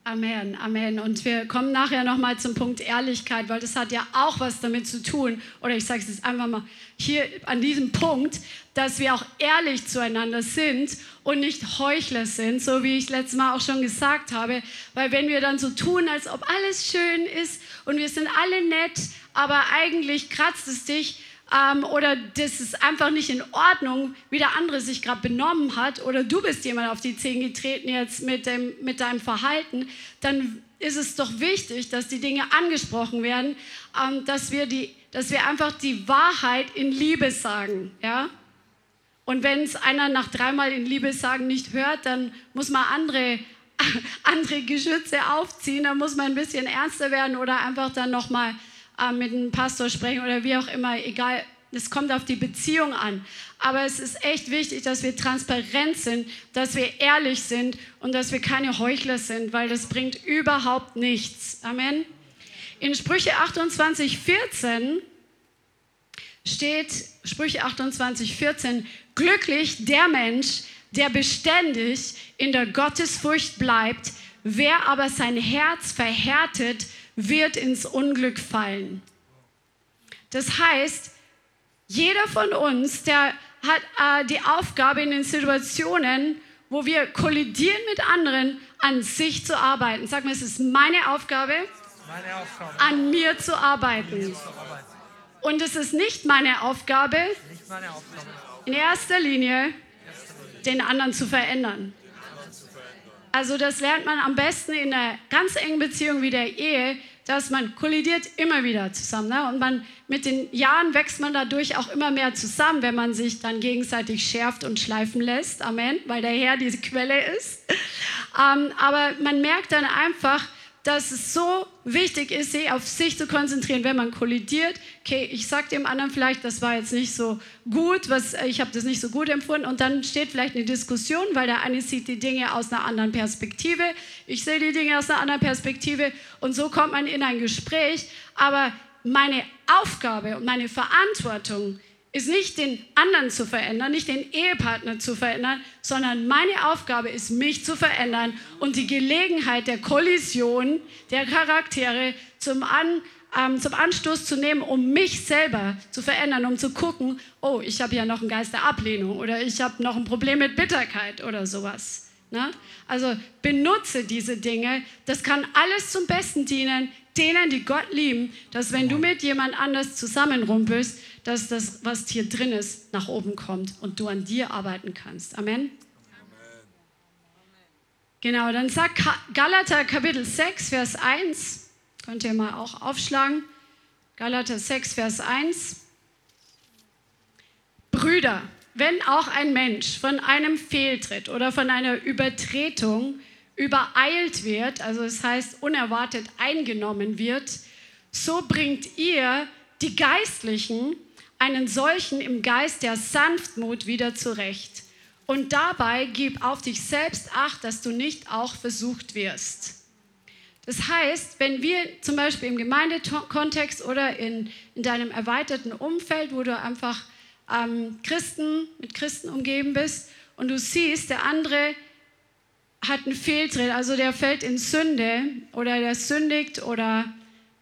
B: Amen, Amen. Und wir kommen nachher nochmal zum Punkt Ehrlichkeit, weil das hat ja auch was damit zu tun, oder ich sage es jetzt einfach mal hier an diesem Punkt, dass wir auch ehrlich zueinander sind und nicht Heuchler sind, so wie ich letztes Mal auch schon gesagt habe. Weil wenn wir dann so tun, als ob alles schön ist und wir sind alle nett, aber eigentlich kratzt es dich, ähm, oder das ist einfach nicht in Ordnung, wie der andere sich gerade benommen hat oder du bist jemand auf die Zehen getreten jetzt mit, dem, mit deinem Verhalten, dann ist es doch wichtig, dass die Dinge angesprochen werden, ähm, dass, wir die, dass wir einfach die Wahrheit in Liebe sagen. Ja? Und wenn es einer nach dreimal in Liebe sagen nicht hört, dann muss man andere, <laughs> andere Geschütze aufziehen, dann muss man ein bisschen ernster werden oder einfach dann nochmal äh, mit einem Pastor sprechen oder wie auch immer, egal. Es kommt auf die Beziehung an. Aber es ist echt wichtig, dass wir transparent sind, dass wir ehrlich sind und dass wir keine Heuchler sind, weil das bringt überhaupt nichts. Amen. In Sprüche 28, 14 steht, Sprüche 28, 14, glücklich der Mensch, der beständig in der Gottesfurcht bleibt, wer aber sein Herz verhärtet, wird ins Unglück fallen. Das heißt, jeder von uns, der hat äh, die Aufgabe in den Situationen, wo wir kollidieren mit anderen, an sich zu arbeiten. Sag mal, es ist meine Aufgabe,
C: Meine Aufgabe.
B: an mir zu arbeiten. Und es ist nicht meine Aufgabe,
C: Nicht meine Aufgabe.
B: in erster Linie den anderen zu verändern. Also das lernt man am besten in einer ganz engen Beziehung wie der Ehe, dass man kollidiert immer wieder zusammen. Ne? Und man, mit den Jahren wächst man dadurch auch immer mehr zusammen, wenn man sich dann gegenseitig schärft und schleifen lässt. Amen, weil der Herr diese Quelle ist. Ähm, aber man merkt dann einfach, dass es so wichtig ist, sich auf sich zu konzentrieren, wenn man kollidiert. Okay, ich sage dem anderen vielleicht, das war jetzt nicht so gut, was, ich habe das nicht so gut empfunden und dann steht vielleicht eine Diskussion, weil der eine sieht die Dinge aus einer anderen Perspektive, ich sehe die Dinge aus einer anderen Perspektive und so kommt man in ein Gespräch. Aber meine Aufgabe und meine Verantwortung ist nicht den anderen zu verändern, nicht den Ehepartner zu verändern, sondern meine Aufgabe ist, mich zu verändern und die Gelegenheit der Kollision der Charaktere zum, An, ähm, zum Anstoß zu nehmen, um mich selber zu verändern, um zu gucken, oh, ich habe ja noch einen Geist der Ablehnung oder ich habe noch ein Problem mit Bitterkeit oder sowas. Ne? Also benutze diese Dinge. Das kann alles zum Besten dienen, denen, die Gott lieben, dass wenn du mit jemand anders zusammenrumpelst, dass das, was hier drin ist, nach oben kommt und du an dir arbeiten kannst. Amen. Genau, dann sagt Galater Kapitel 6, Vers 1, könnt ihr mal auch aufschlagen. Galater 6, Vers 1. Brüder, wenn auch ein Mensch von einem Fehltritt oder von einer Übertretung übereilt wird, also das heißt unerwartet eingenommen wird, so bringt ihr die Geistlichen einen solchen im Geist der Sanftmut wieder zurecht. Und dabei gib auf dich selbst acht, dass du nicht auch versucht wirst. Das heißt, wenn wir zum Beispiel im Gemeindekontext oder in, in deinem erweiterten Umfeld, wo du einfach ähm, Christen, mit Christen umgeben bist und du siehst, der andere hat einen Fehltritt, also der fällt in Sünde oder der sündigt oder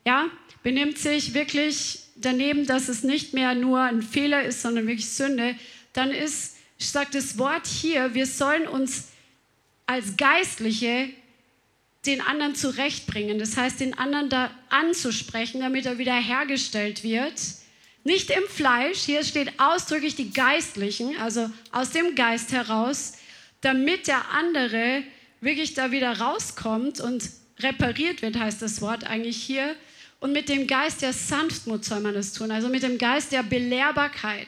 B: ja, benimmt sich wirklich daneben, dass es nicht mehr nur ein Fehler ist, sondern wirklich Sünde, dann ist, sagt das Wort hier, wir sollen uns als Geistliche den anderen zurechtbringen. Das heißt, den anderen da anzusprechen, damit er wiederhergestellt wird. Nicht im Fleisch, hier steht ausdrücklich die Geistlichen, also aus dem Geist heraus, damit der andere wirklich da wieder rauskommt und repariert wird, heißt das Wort eigentlich hier. Und mit dem Geist der Sanftmut soll man das tun, also mit dem Geist der Belehrbarkeit.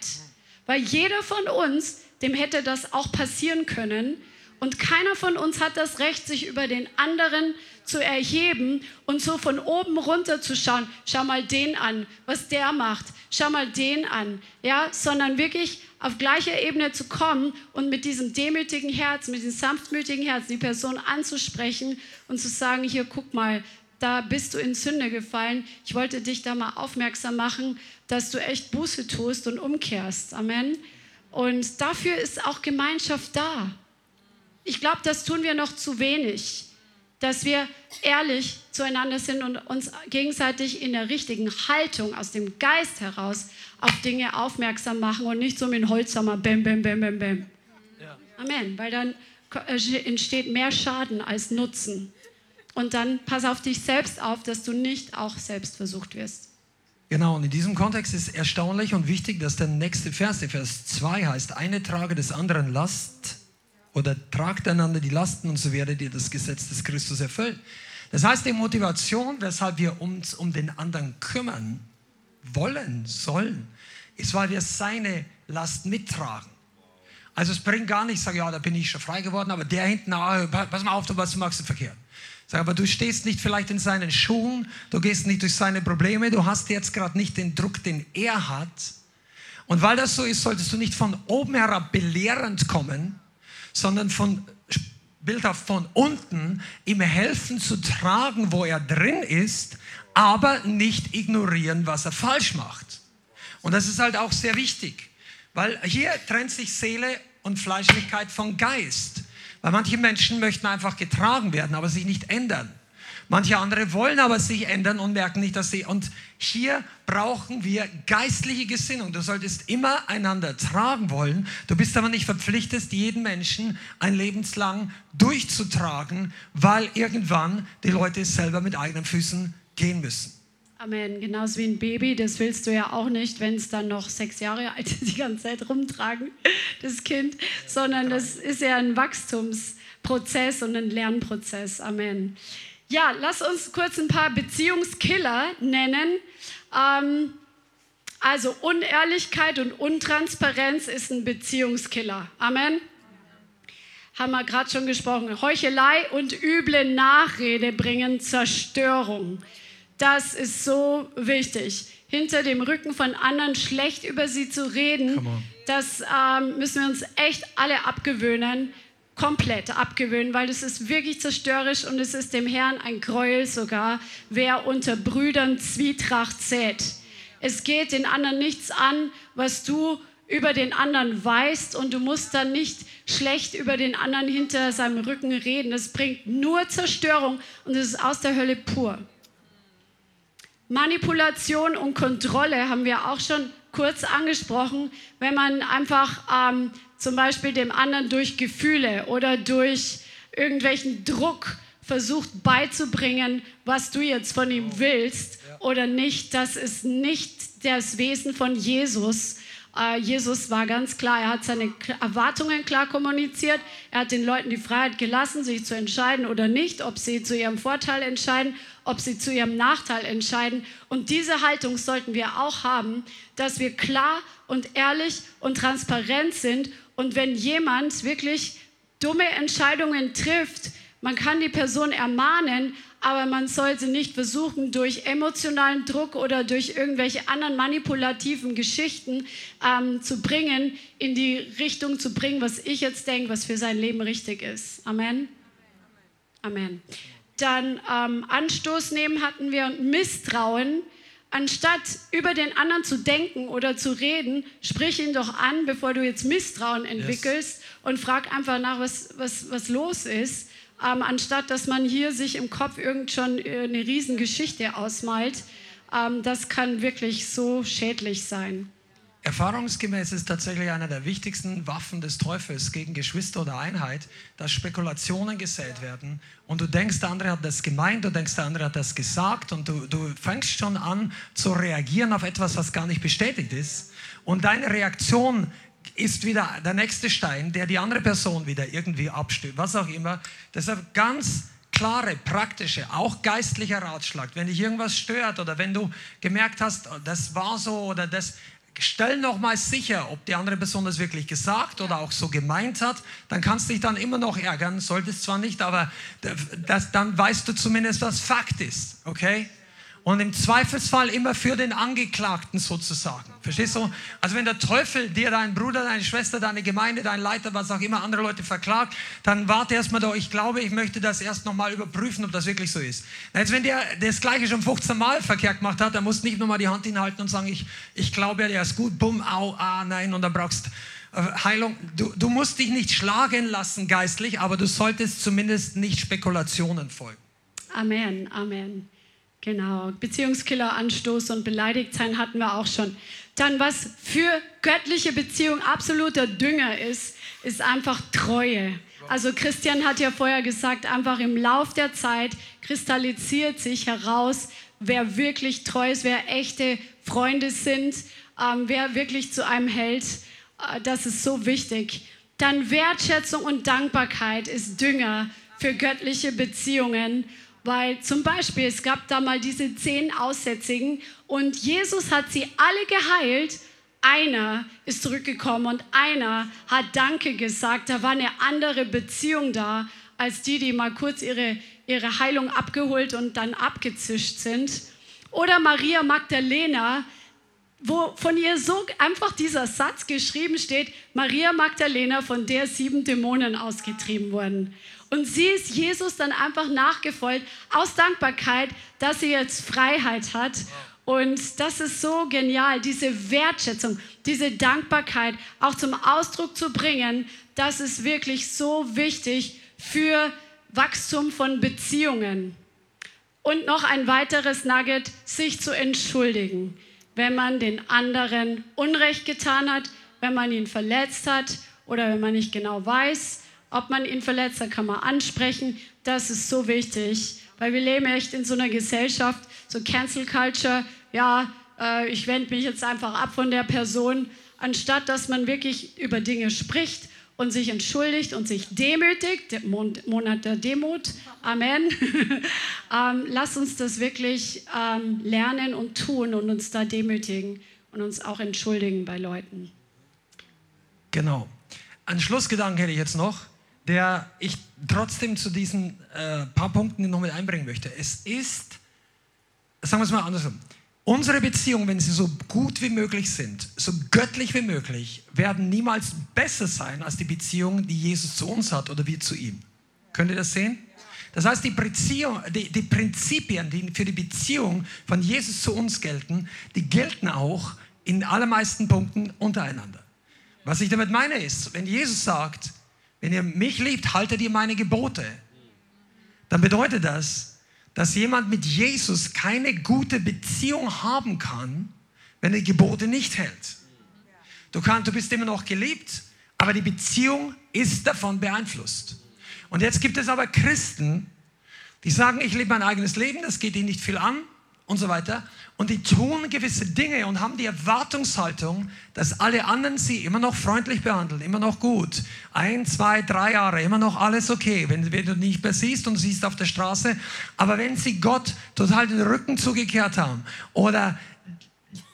B: Weil jeder von uns, dem hätte das auch passieren können. Und keiner von uns hat das Recht, sich über den anderen zu erheben und so von oben runter zu schauen. Schau mal den an, was der macht. Schau mal den an. Ja, sondern wirklich auf gleicher Ebene zu kommen und mit diesem demütigen Herz, mit diesem sanftmütigen Herz die Person anzusprechen und zu sagen, hier guck mal, da bist du in Sünde gefallen. Ich wollte dich da mal aufmerksam machen, dass du echt Buße tust und umkehrst. Amen. Und dafür ist auch Gemeinschaft da. Ich glaube, das tun wir noch zu wenig, dass wir ehrlich zueinander sind und uns gegenseitig in der richtigen Haltung aus dem Geist heraus auf Dinge aufmerksam machen und nicht so mit dem Holzhammer, bäm, bäm, bäm, bäm, bäm. Ja. Amen, weil dann entsteht mehr Schaden als Nutzen. Und dann pass auf dich selbst auf, dass du nicht auch selbst versucht wirst.
C: Genau, und in diesem Kontext ist erstaunlich und wichtig, dass der nächste Vers, der Vers 2 heißt, eine trage des anderen Last oder tragt einander die Lasten und so werdet ihr das Gesetz des Christus erfüllen. Das heißt, die Motivation, weshalb wir uns um den anderen kümmern wollen, sollen, ist, weil wir seine Last mittragen. Also es bringt gar nichts, sag ja, da bin ich schon frei geworden, aber der hinten, ah, pass mal auf, du was du verkehrt. Sag, aber du stehst nicht vielleicht in seinen Schuhen, du gehst nicht durch seine Probleme, du hast jetzt gerade nicht den Druck, den er hat. Und weil das so ist, solltest du nicht von oben herab belehrend kommen, sondern von bildhaft von unten ihm helfen zu tragen, wo er drin ist, aber nicht ignorieren, was er falsch macht. Und das ist halt auch sehr wichtig, weil hier trennt sich Seele und Fleischlichkeit von Geist. Weil manche Menschen möchten einfach getragen werden, aber sich nicht ändern. Manche andere wollen aber sich ändern und merken nicht, dass sie. Und hier brauchen wir geistliche Gesinnung. Du solltest immer einander tragen wollen. Du bist aber nicht verpflichtet, jeden Menschen ein lebenslang durchzutragen, weil irgendwann die Leute selber mit eigenen Füßen gehen müssen.
B: Amen. Genauso wie ein Baby, das willst du ja auch nicht, wenn es dann noch sechs Jahre <laughs> alt ist, die ganze Zeit rumtragen, das Kind, sondern das ist ja ein Wachstumsprozess und ein Lernprozess. Amen. Ja, lass uns kurz ein paar Beziehungskiller nennen. Ähm, also Unehrlichkeit und Untransparenz ist ein Beziehungskiller. Amen. Haben wir gerade schon gesprochen. Heuchelei und üble Nachrede bringen Zerstörung. Das ist so wichtig. Hinter dem Rücken von anderen schlecht über sie zu reden, das ähm, müssen wir uns echt alle abgewöhnen, komplett abgewöhnen, weil das ist wirklich zerstörerisch und es ist dem Herrn ein Gräuel sogar, wer unter Brüdern Zwietracht sät. Es geht den anderen nichts an, was du über den anderen weißt und du musst dann nicht schlecht über den anderen hinter seinem Rücken reden. Das bringt nur Zerstörung und es ist aus der Hölle pur. Manipulation und Kontrolle haben wir auch schon kurz angesprochen, wenn man einfach ähm, zum Beispiel dem anderen durch Gefühle oder durch irgendwelchen Druck versucht beizubringen, was du jetzt von ihm willst oder nicht. Das ist nicht das Wesen von Jesus. Äh, Jesus war ganz klar, er hat seine Erwartungen klar kommuniziert. Er hat den Leuten die Freiheit gelassen, sich zu entscheiden oder nicht, ob sie zu ihrem Vorteil entscheiden ob sie zu ihrem Nachteil entscheiden. Und diese Haltung sollten wir auch haben, dass wir klar und ehrlich und transparent sind. Und wenn jemand wirklich dumme Entscheidungen trifft, man kann die Person ermahnen, aber man sollte nicht versuchen, durch emotionalen Druck oder durch irgendwelche anderen manipulativen Geschichten ähm, zu bringen, in die Richtung zu bringen, was ich jetzt denke, was für sein Leben richtig ist. Amen. Amen dann ähm, Anstoß nehmen hatten wir und Misstrauen. Anstatt über den anderen zu denken oder zu reden, sprich ihn doch an, bevor du jetzt Misstrauen entwickelst yes. und frag einfach nach, was, was, was los ist, ähm, anstatt dass man hier sich im Kopf irgend schon äh, eine Riesengeschichte ausmalt. Ähm, das kann wirklich so schädlich sein.
C: Erfahrungsgemäß ist tatsächlich einer der wichtigsten Waffen des Teufels gegen Geschwister oder Einheit, dass Spekulationen gesät werden und du denkst, der andere hat das gemeint, du denkst, der andere hat das gesagt und du, du fängst schon an zu reagieren auf etwas, was gar nicht bestätigt ist und deine Reaktion ist wieder der nächste Stein, der die andere Person wieder irgendwie abstößt, was auch immer. Deshalb ganz klare, praktische, auch geistlicher Ratschlag. Wenn dich irgendwas stört oder wenn du gemerkt hast, das war so oder das, stell nochmal sicher, ob die andere Person das wirklich gesagt oder auch so gemeint hat. Dann kannst du dich dann immer noch ärgern, solltest zwar nicht, aber das, dann weißt du zumindest, was Fakt ist. Okay? Und im Zweifelsfall immer für den Angeklagten sozusagen. Verstehst du? Also wenn der Teufel dir, deinen Bruder, deine Schwester, deine Gemeinde, dein Leiter, was auch immer, andere Leute verklagt, dann warte erstmal da. Ich glaube, ich möchte das erst nochmal überprüfen, ob das wirklich so ist. Jetzt, wenn der das Gleiche schon 15 Mal verkehrt gemacht hat, dann musst du nicht nochmal die Hand hinhalten und sagen, ich, ich glaube ja, der ist gut, bumm, au, ah, nein, und dann brauchst äh, Heilung. Du, du musst dich nicht schlagen lassen geistlich, aber du solltest zumindest nicht Spekulationen folgen.
B: Amen, Amen. Genau, Beziehungskiller, Anstoß und beleidigt sein hatten wir auch schon. Dann, was für göttliche Beziehung absoluter Dünger ist, ist einfach Treue. Also Christian hat ja vorher gesagt, einfach im Lauf der Zeit kristallisiert sich heraus, wer wirklich treu ist, wer echte Freunde sind, ähm, wer wirklich zu einem hält. Äh, das ist so wichtig. Dann Wertschätzung und Dankbarkeit ist Dünger für göttliche Beziehungen. Weil zum Beispiel, es gab da mal diese zehn Aussätzigen und Jesus hat sie alle geheilt. Einer ist zurückgekommen und einer hat Danke gesagt. Da war eine andere Beziehung da, als die, die mal kurz ihre, ihre Heilung abgeholt und dann abgezischt sind. Oder Maria Magdalena, wo von ihr so einfach dieser Satz geschrieben steht, Maria Magdalena, von der sieben Dämonen ausgetrieben wurden. Und sie ist Jesus dann einfach nachgefolgt aus Dankbarkeit, dass sie jetzt Freiheit hat. Und das ist so genial, diese Wertschätzung, diese Dankbarkeit auch zum Ausdruck zu bringen. Das ist wirklich so wichtig für Wachstum von Beziehungen. Und noch ein weiteres Nugget, sich zu entschuldigen, wenn man den anderen Unrecht getan hat, wenn man ihn verletzt hat oder wenn man nicht genau weiß, ob man ihn verletzt hat, kann man ansprechen. Das ist so wichtig, weil wir leben echt in so einer Gesellschaft, so Cancel Culture. Ja, äh, ich wende mich jetzt einfach ab von der Person, anstatt dass man wirklich über Dinge spricht und sich entschuldigt und sich demütigt, Monat der Demut, Amen. <laughs> ähm, lass uns das wirklich ähm, lernen und tun und uns da demütigen und uns auch entschuldigen bei Leuten.
C: Genau. Ein Schlussgedanke hätte ich jetzt noch, der ich trotzdem zu diesen äh, paar Punkten noch mit einbringen möchte. Es ist, sagen wir es mal andersrum, Unsere Beziehungen, wenn sie so gut wie möglich sind, so göttlich wie möglich, werden niemals besser sein als die Beziehung, die Jesus zu uns hat oder wir zu ihm. Könnt ihr das sehen? Das heißt, die, Beziehung, die, die Prinzipien, die für die Beziehung von Jesus zu uns gelten, die gelten auch in allermeisten Punkten untereinander. Was ich damit meine ist, wenn Jesus sagt, wenn ihr mich liebt, haltet ihr meine Gebote, dann bedeutet das, dass jemand mit Jesus keine gute Beziehung haben kann, wenn er Gebote nicht hält. Du, kannst, du bist immer noch geliebt, aber die Beziehung ist davon beeinflusst. Und jetzt gibt es aber Christen, die sagen, ich lebe mein eigenes Leben, das geht ihnen nicht viel an und so weiter. Und die tun gewisse Dinge und haben die Erwartungshaltung, dass alle anderen sie immer noch freundlich behandeln, immer noch gut. Ein, zwei, drei Jahre, immer noch alles okay, wenn, wenn du nicht mehr siehst und siehst auf der Straße. Aber wenn sie Gott total den Rücken zugekehrt haben oder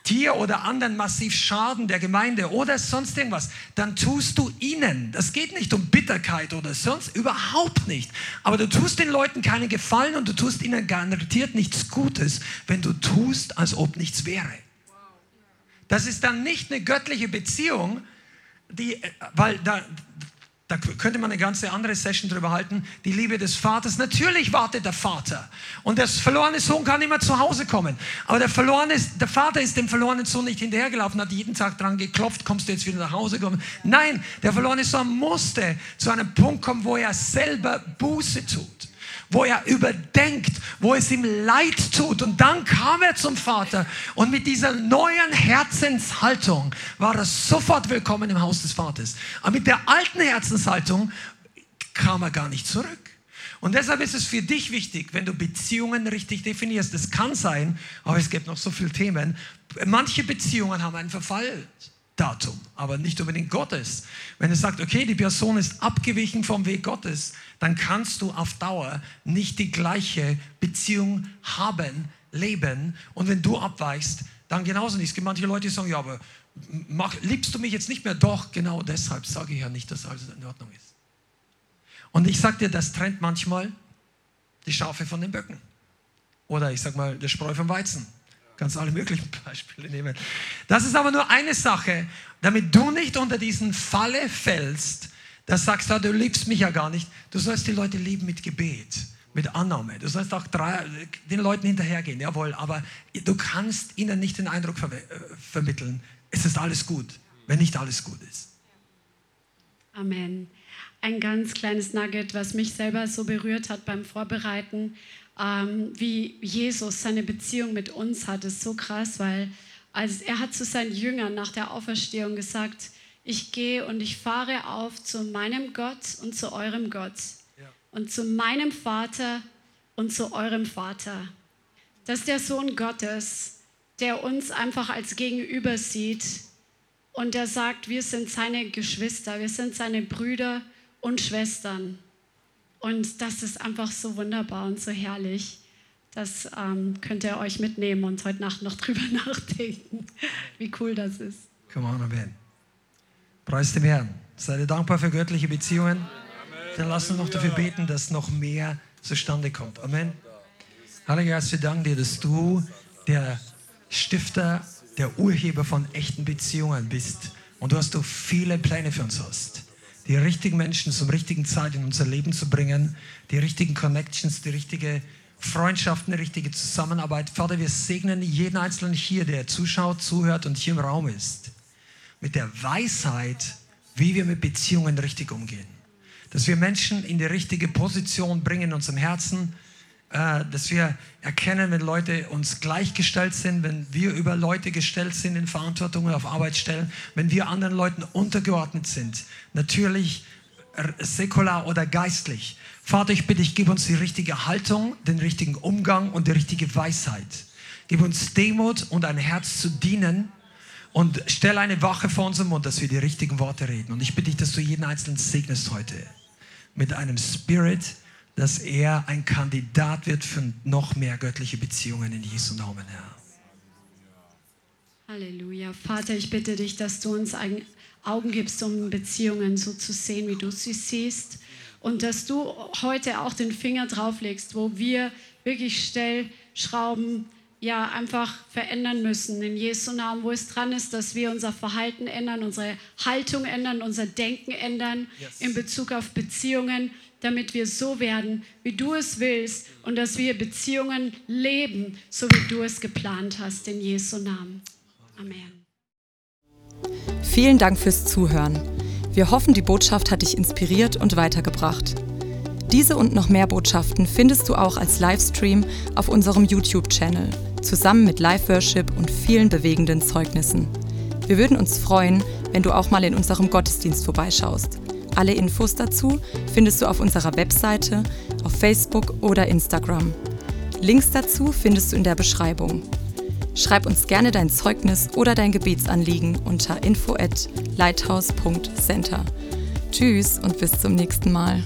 C: dir oder anderen massiv schaden der Gemeinde oder sonst irgendwas, dann tust du ihnen, das geht nicht um Bitterkeit oder sonst überhaupt nicht, aber du tust den Leuten keinen Gefallen und du tust ihnen garantiert nichts Gutes, wenn du tust, als ob nichts wäre. Das ist dann nicht eine göttliche Beziehung, die, weil da, da könnte man eine ganze andere Session drüber halten. Die Liebe des Vaters. Natürlich wartet der Vater. Und der verlorene Sohn kann immer zu Hause kommen. Aber der, verlorene, der Vater ist dem verlorenen Sohn nicht hinterhergelaufen, hat jeden Tag dran geklopft, kommst du jetzt wieder nach Hause kommen. Nein, der verlorene Sohn musste zu einem Punkt kommen, wo er selber Buße tut wo er überdenkt, wo es ihm leid tut. Und dann kam er zum Vater und mit dieser neuen Herzenshaltung war er sofort willkommen im Haus des Vaters. Aber mit der alten Herzenshaltung kam er gar nicht zurück. Und deshalb ist es für dich wichtig, wenn du Beziehungen richtig definierst. Das kann sein, aber es gibt noch so viele Themen. Manche Beziehungen haben einen Verfall. Datum, aber nicht unbedingt Gottes. Wenn er sagt, okay, die Person ist abgewichen vom Weg Gottes, dann kannst du auf Dauer nicht die gleiche Beziehung haben, leben. Und wenn du abweichst, dann genauso nicht. Es gibt manche Leute, die sagen, ja, aber mach, liebst du mich jetzt nicht mehr? Doch, genau deshalb sage ich ja nicht, dass alles in Ordnung ist. Und ich sage dir, das trennt manchmal die Schafe von den Böcken. Oder ich sage mal, der Spreu vom Weizen. Kannst alle möglichen <laughs> Beispiele nehmen. Das ist aber nur eine Sache, damit du nicht unter diesen Falle fällst, dass sagst, du liebst mich ja gar nicht. Du sollst die Leute lieben mit Gebet, mit Annahme. Du sollst auch drei, den Leuten hinterhergehen, jawohl, aber du kannst ihnen nicht den Eindruck ver äh, vermitteln, es ist alles gut, wenn nicht alles gut ist.
B: Amen. Ein ganz kleines Nugget, was mich selber so berührt hat beim Vorbereiten ähm, wie Jesus seine Beziehung mit uns hat, ist so krass, weil als er hat zu seinen Jüngern nach der Auferstehung gesagt, ich gehe und ich fahre auf zu meinem Gott und zu eurem Gott ja. und zu meinem Vater und zu eurem Vater. Das ist der Sohn Gottes, der uns einfach als Gegenüber sieht und der sagt, wir sind seine Geschwister, wir sind seine Brüder und Schwestern. Und das ist einfach so wunderbar und so herrlich. Das ähm, könnt ihr euch mitnehmen und heute Nacht noch <laughs> drüber nachdenken, wie cool das ist.
C: Come on, Amen. Preis dem Herrn. Seid ihr dankbar für göttliche Beziehungen? Dann lasst uns noch dafür beten, dass noch mehr zustande kommt. Amen. Heiliger Geist, wir danken dir, dass du der Stifter, der Urheber von echten Beziehungen bist und du hast du viele Pläne für uns hast die richtigen Menschen zum richtigen Zeit in unser Leben zu bringen, die richtigen Connections, die richtige Freundschaften, die richtige Zusammenarbeit. Vater, wir segnen jeden Einzelnen hier, der zuschaut, zuhört und hier im Raum ist, mit der Weisheit, wie wir mit Beziehungen richtig umgehen. Dass wir Menschen in die richtige Position bringen in unserem Herzen, dass wir erkennen, wenn Leute uns gleichgestellt sind, wenn wir über Leute gestellt sind in Verantwortung auf Arbeitsstellen, wenn wir anderen Leuten untergeordnet sind. Natürlich säkular oder geistlich. Vater, ich bitte dich, gib uns die richtige Haltung, den richtigen Umgang und die richtige Weisheit. Gib uns Demut und ein Herz zu dienen und stell eine Wache vor unserem Mund, dass wir die richtigen Worte reden. Und ich bitte dich, dass du jeden Einzelnen segnest heute mit einem Spirit, dass er ein Kandidat wird für noch mehr göttliche Beziehungen in Jesu Namen, Herr.
B: Halleluja. Vater, ich bitte dich, dass du uns Augen gibst, um Beziehungen so zu sehen, wie du sie siehst. Und dass du heute auch den Finger drauflegst, wo wir wirklich Stellschrauben ja einfach verändern müssen. In Jesu Namen, wo es dran ist, dass wir unser Verhalten ändern, unsere Haltung ändern, unser Denken ändern yes. in Bezug auf Beziehungen, damit wir so werden, wie du es willst und dass wir Beziehungen leben, so wie du es geplant hast. In Jesu Namen. Amen.
D: Vielen Dank fürs Zuhören. Wir hoffen, die Botschaft hat dich inspiriert und weitergebracht. Diese und noch mehr Botschaften findest du auch als Livestream auf unserem YouTube-Channel, zusammen mit Live-Worship und vielen bewegenden Zeugnissen. Wir würden uns freuen, wenn du auch mal in unserem Gottesdienst vorbeischaust. Alle Infos dazu findest du auf unserer Webseite, auf Facebook oder Instagram. Links dazu findest du in der Beschreibung. Schreib uns gerne dein Zeugnis oder dein Gebetsanliegen unter info at lighthouse.center. Tschüss und bis zum nächsten Mal.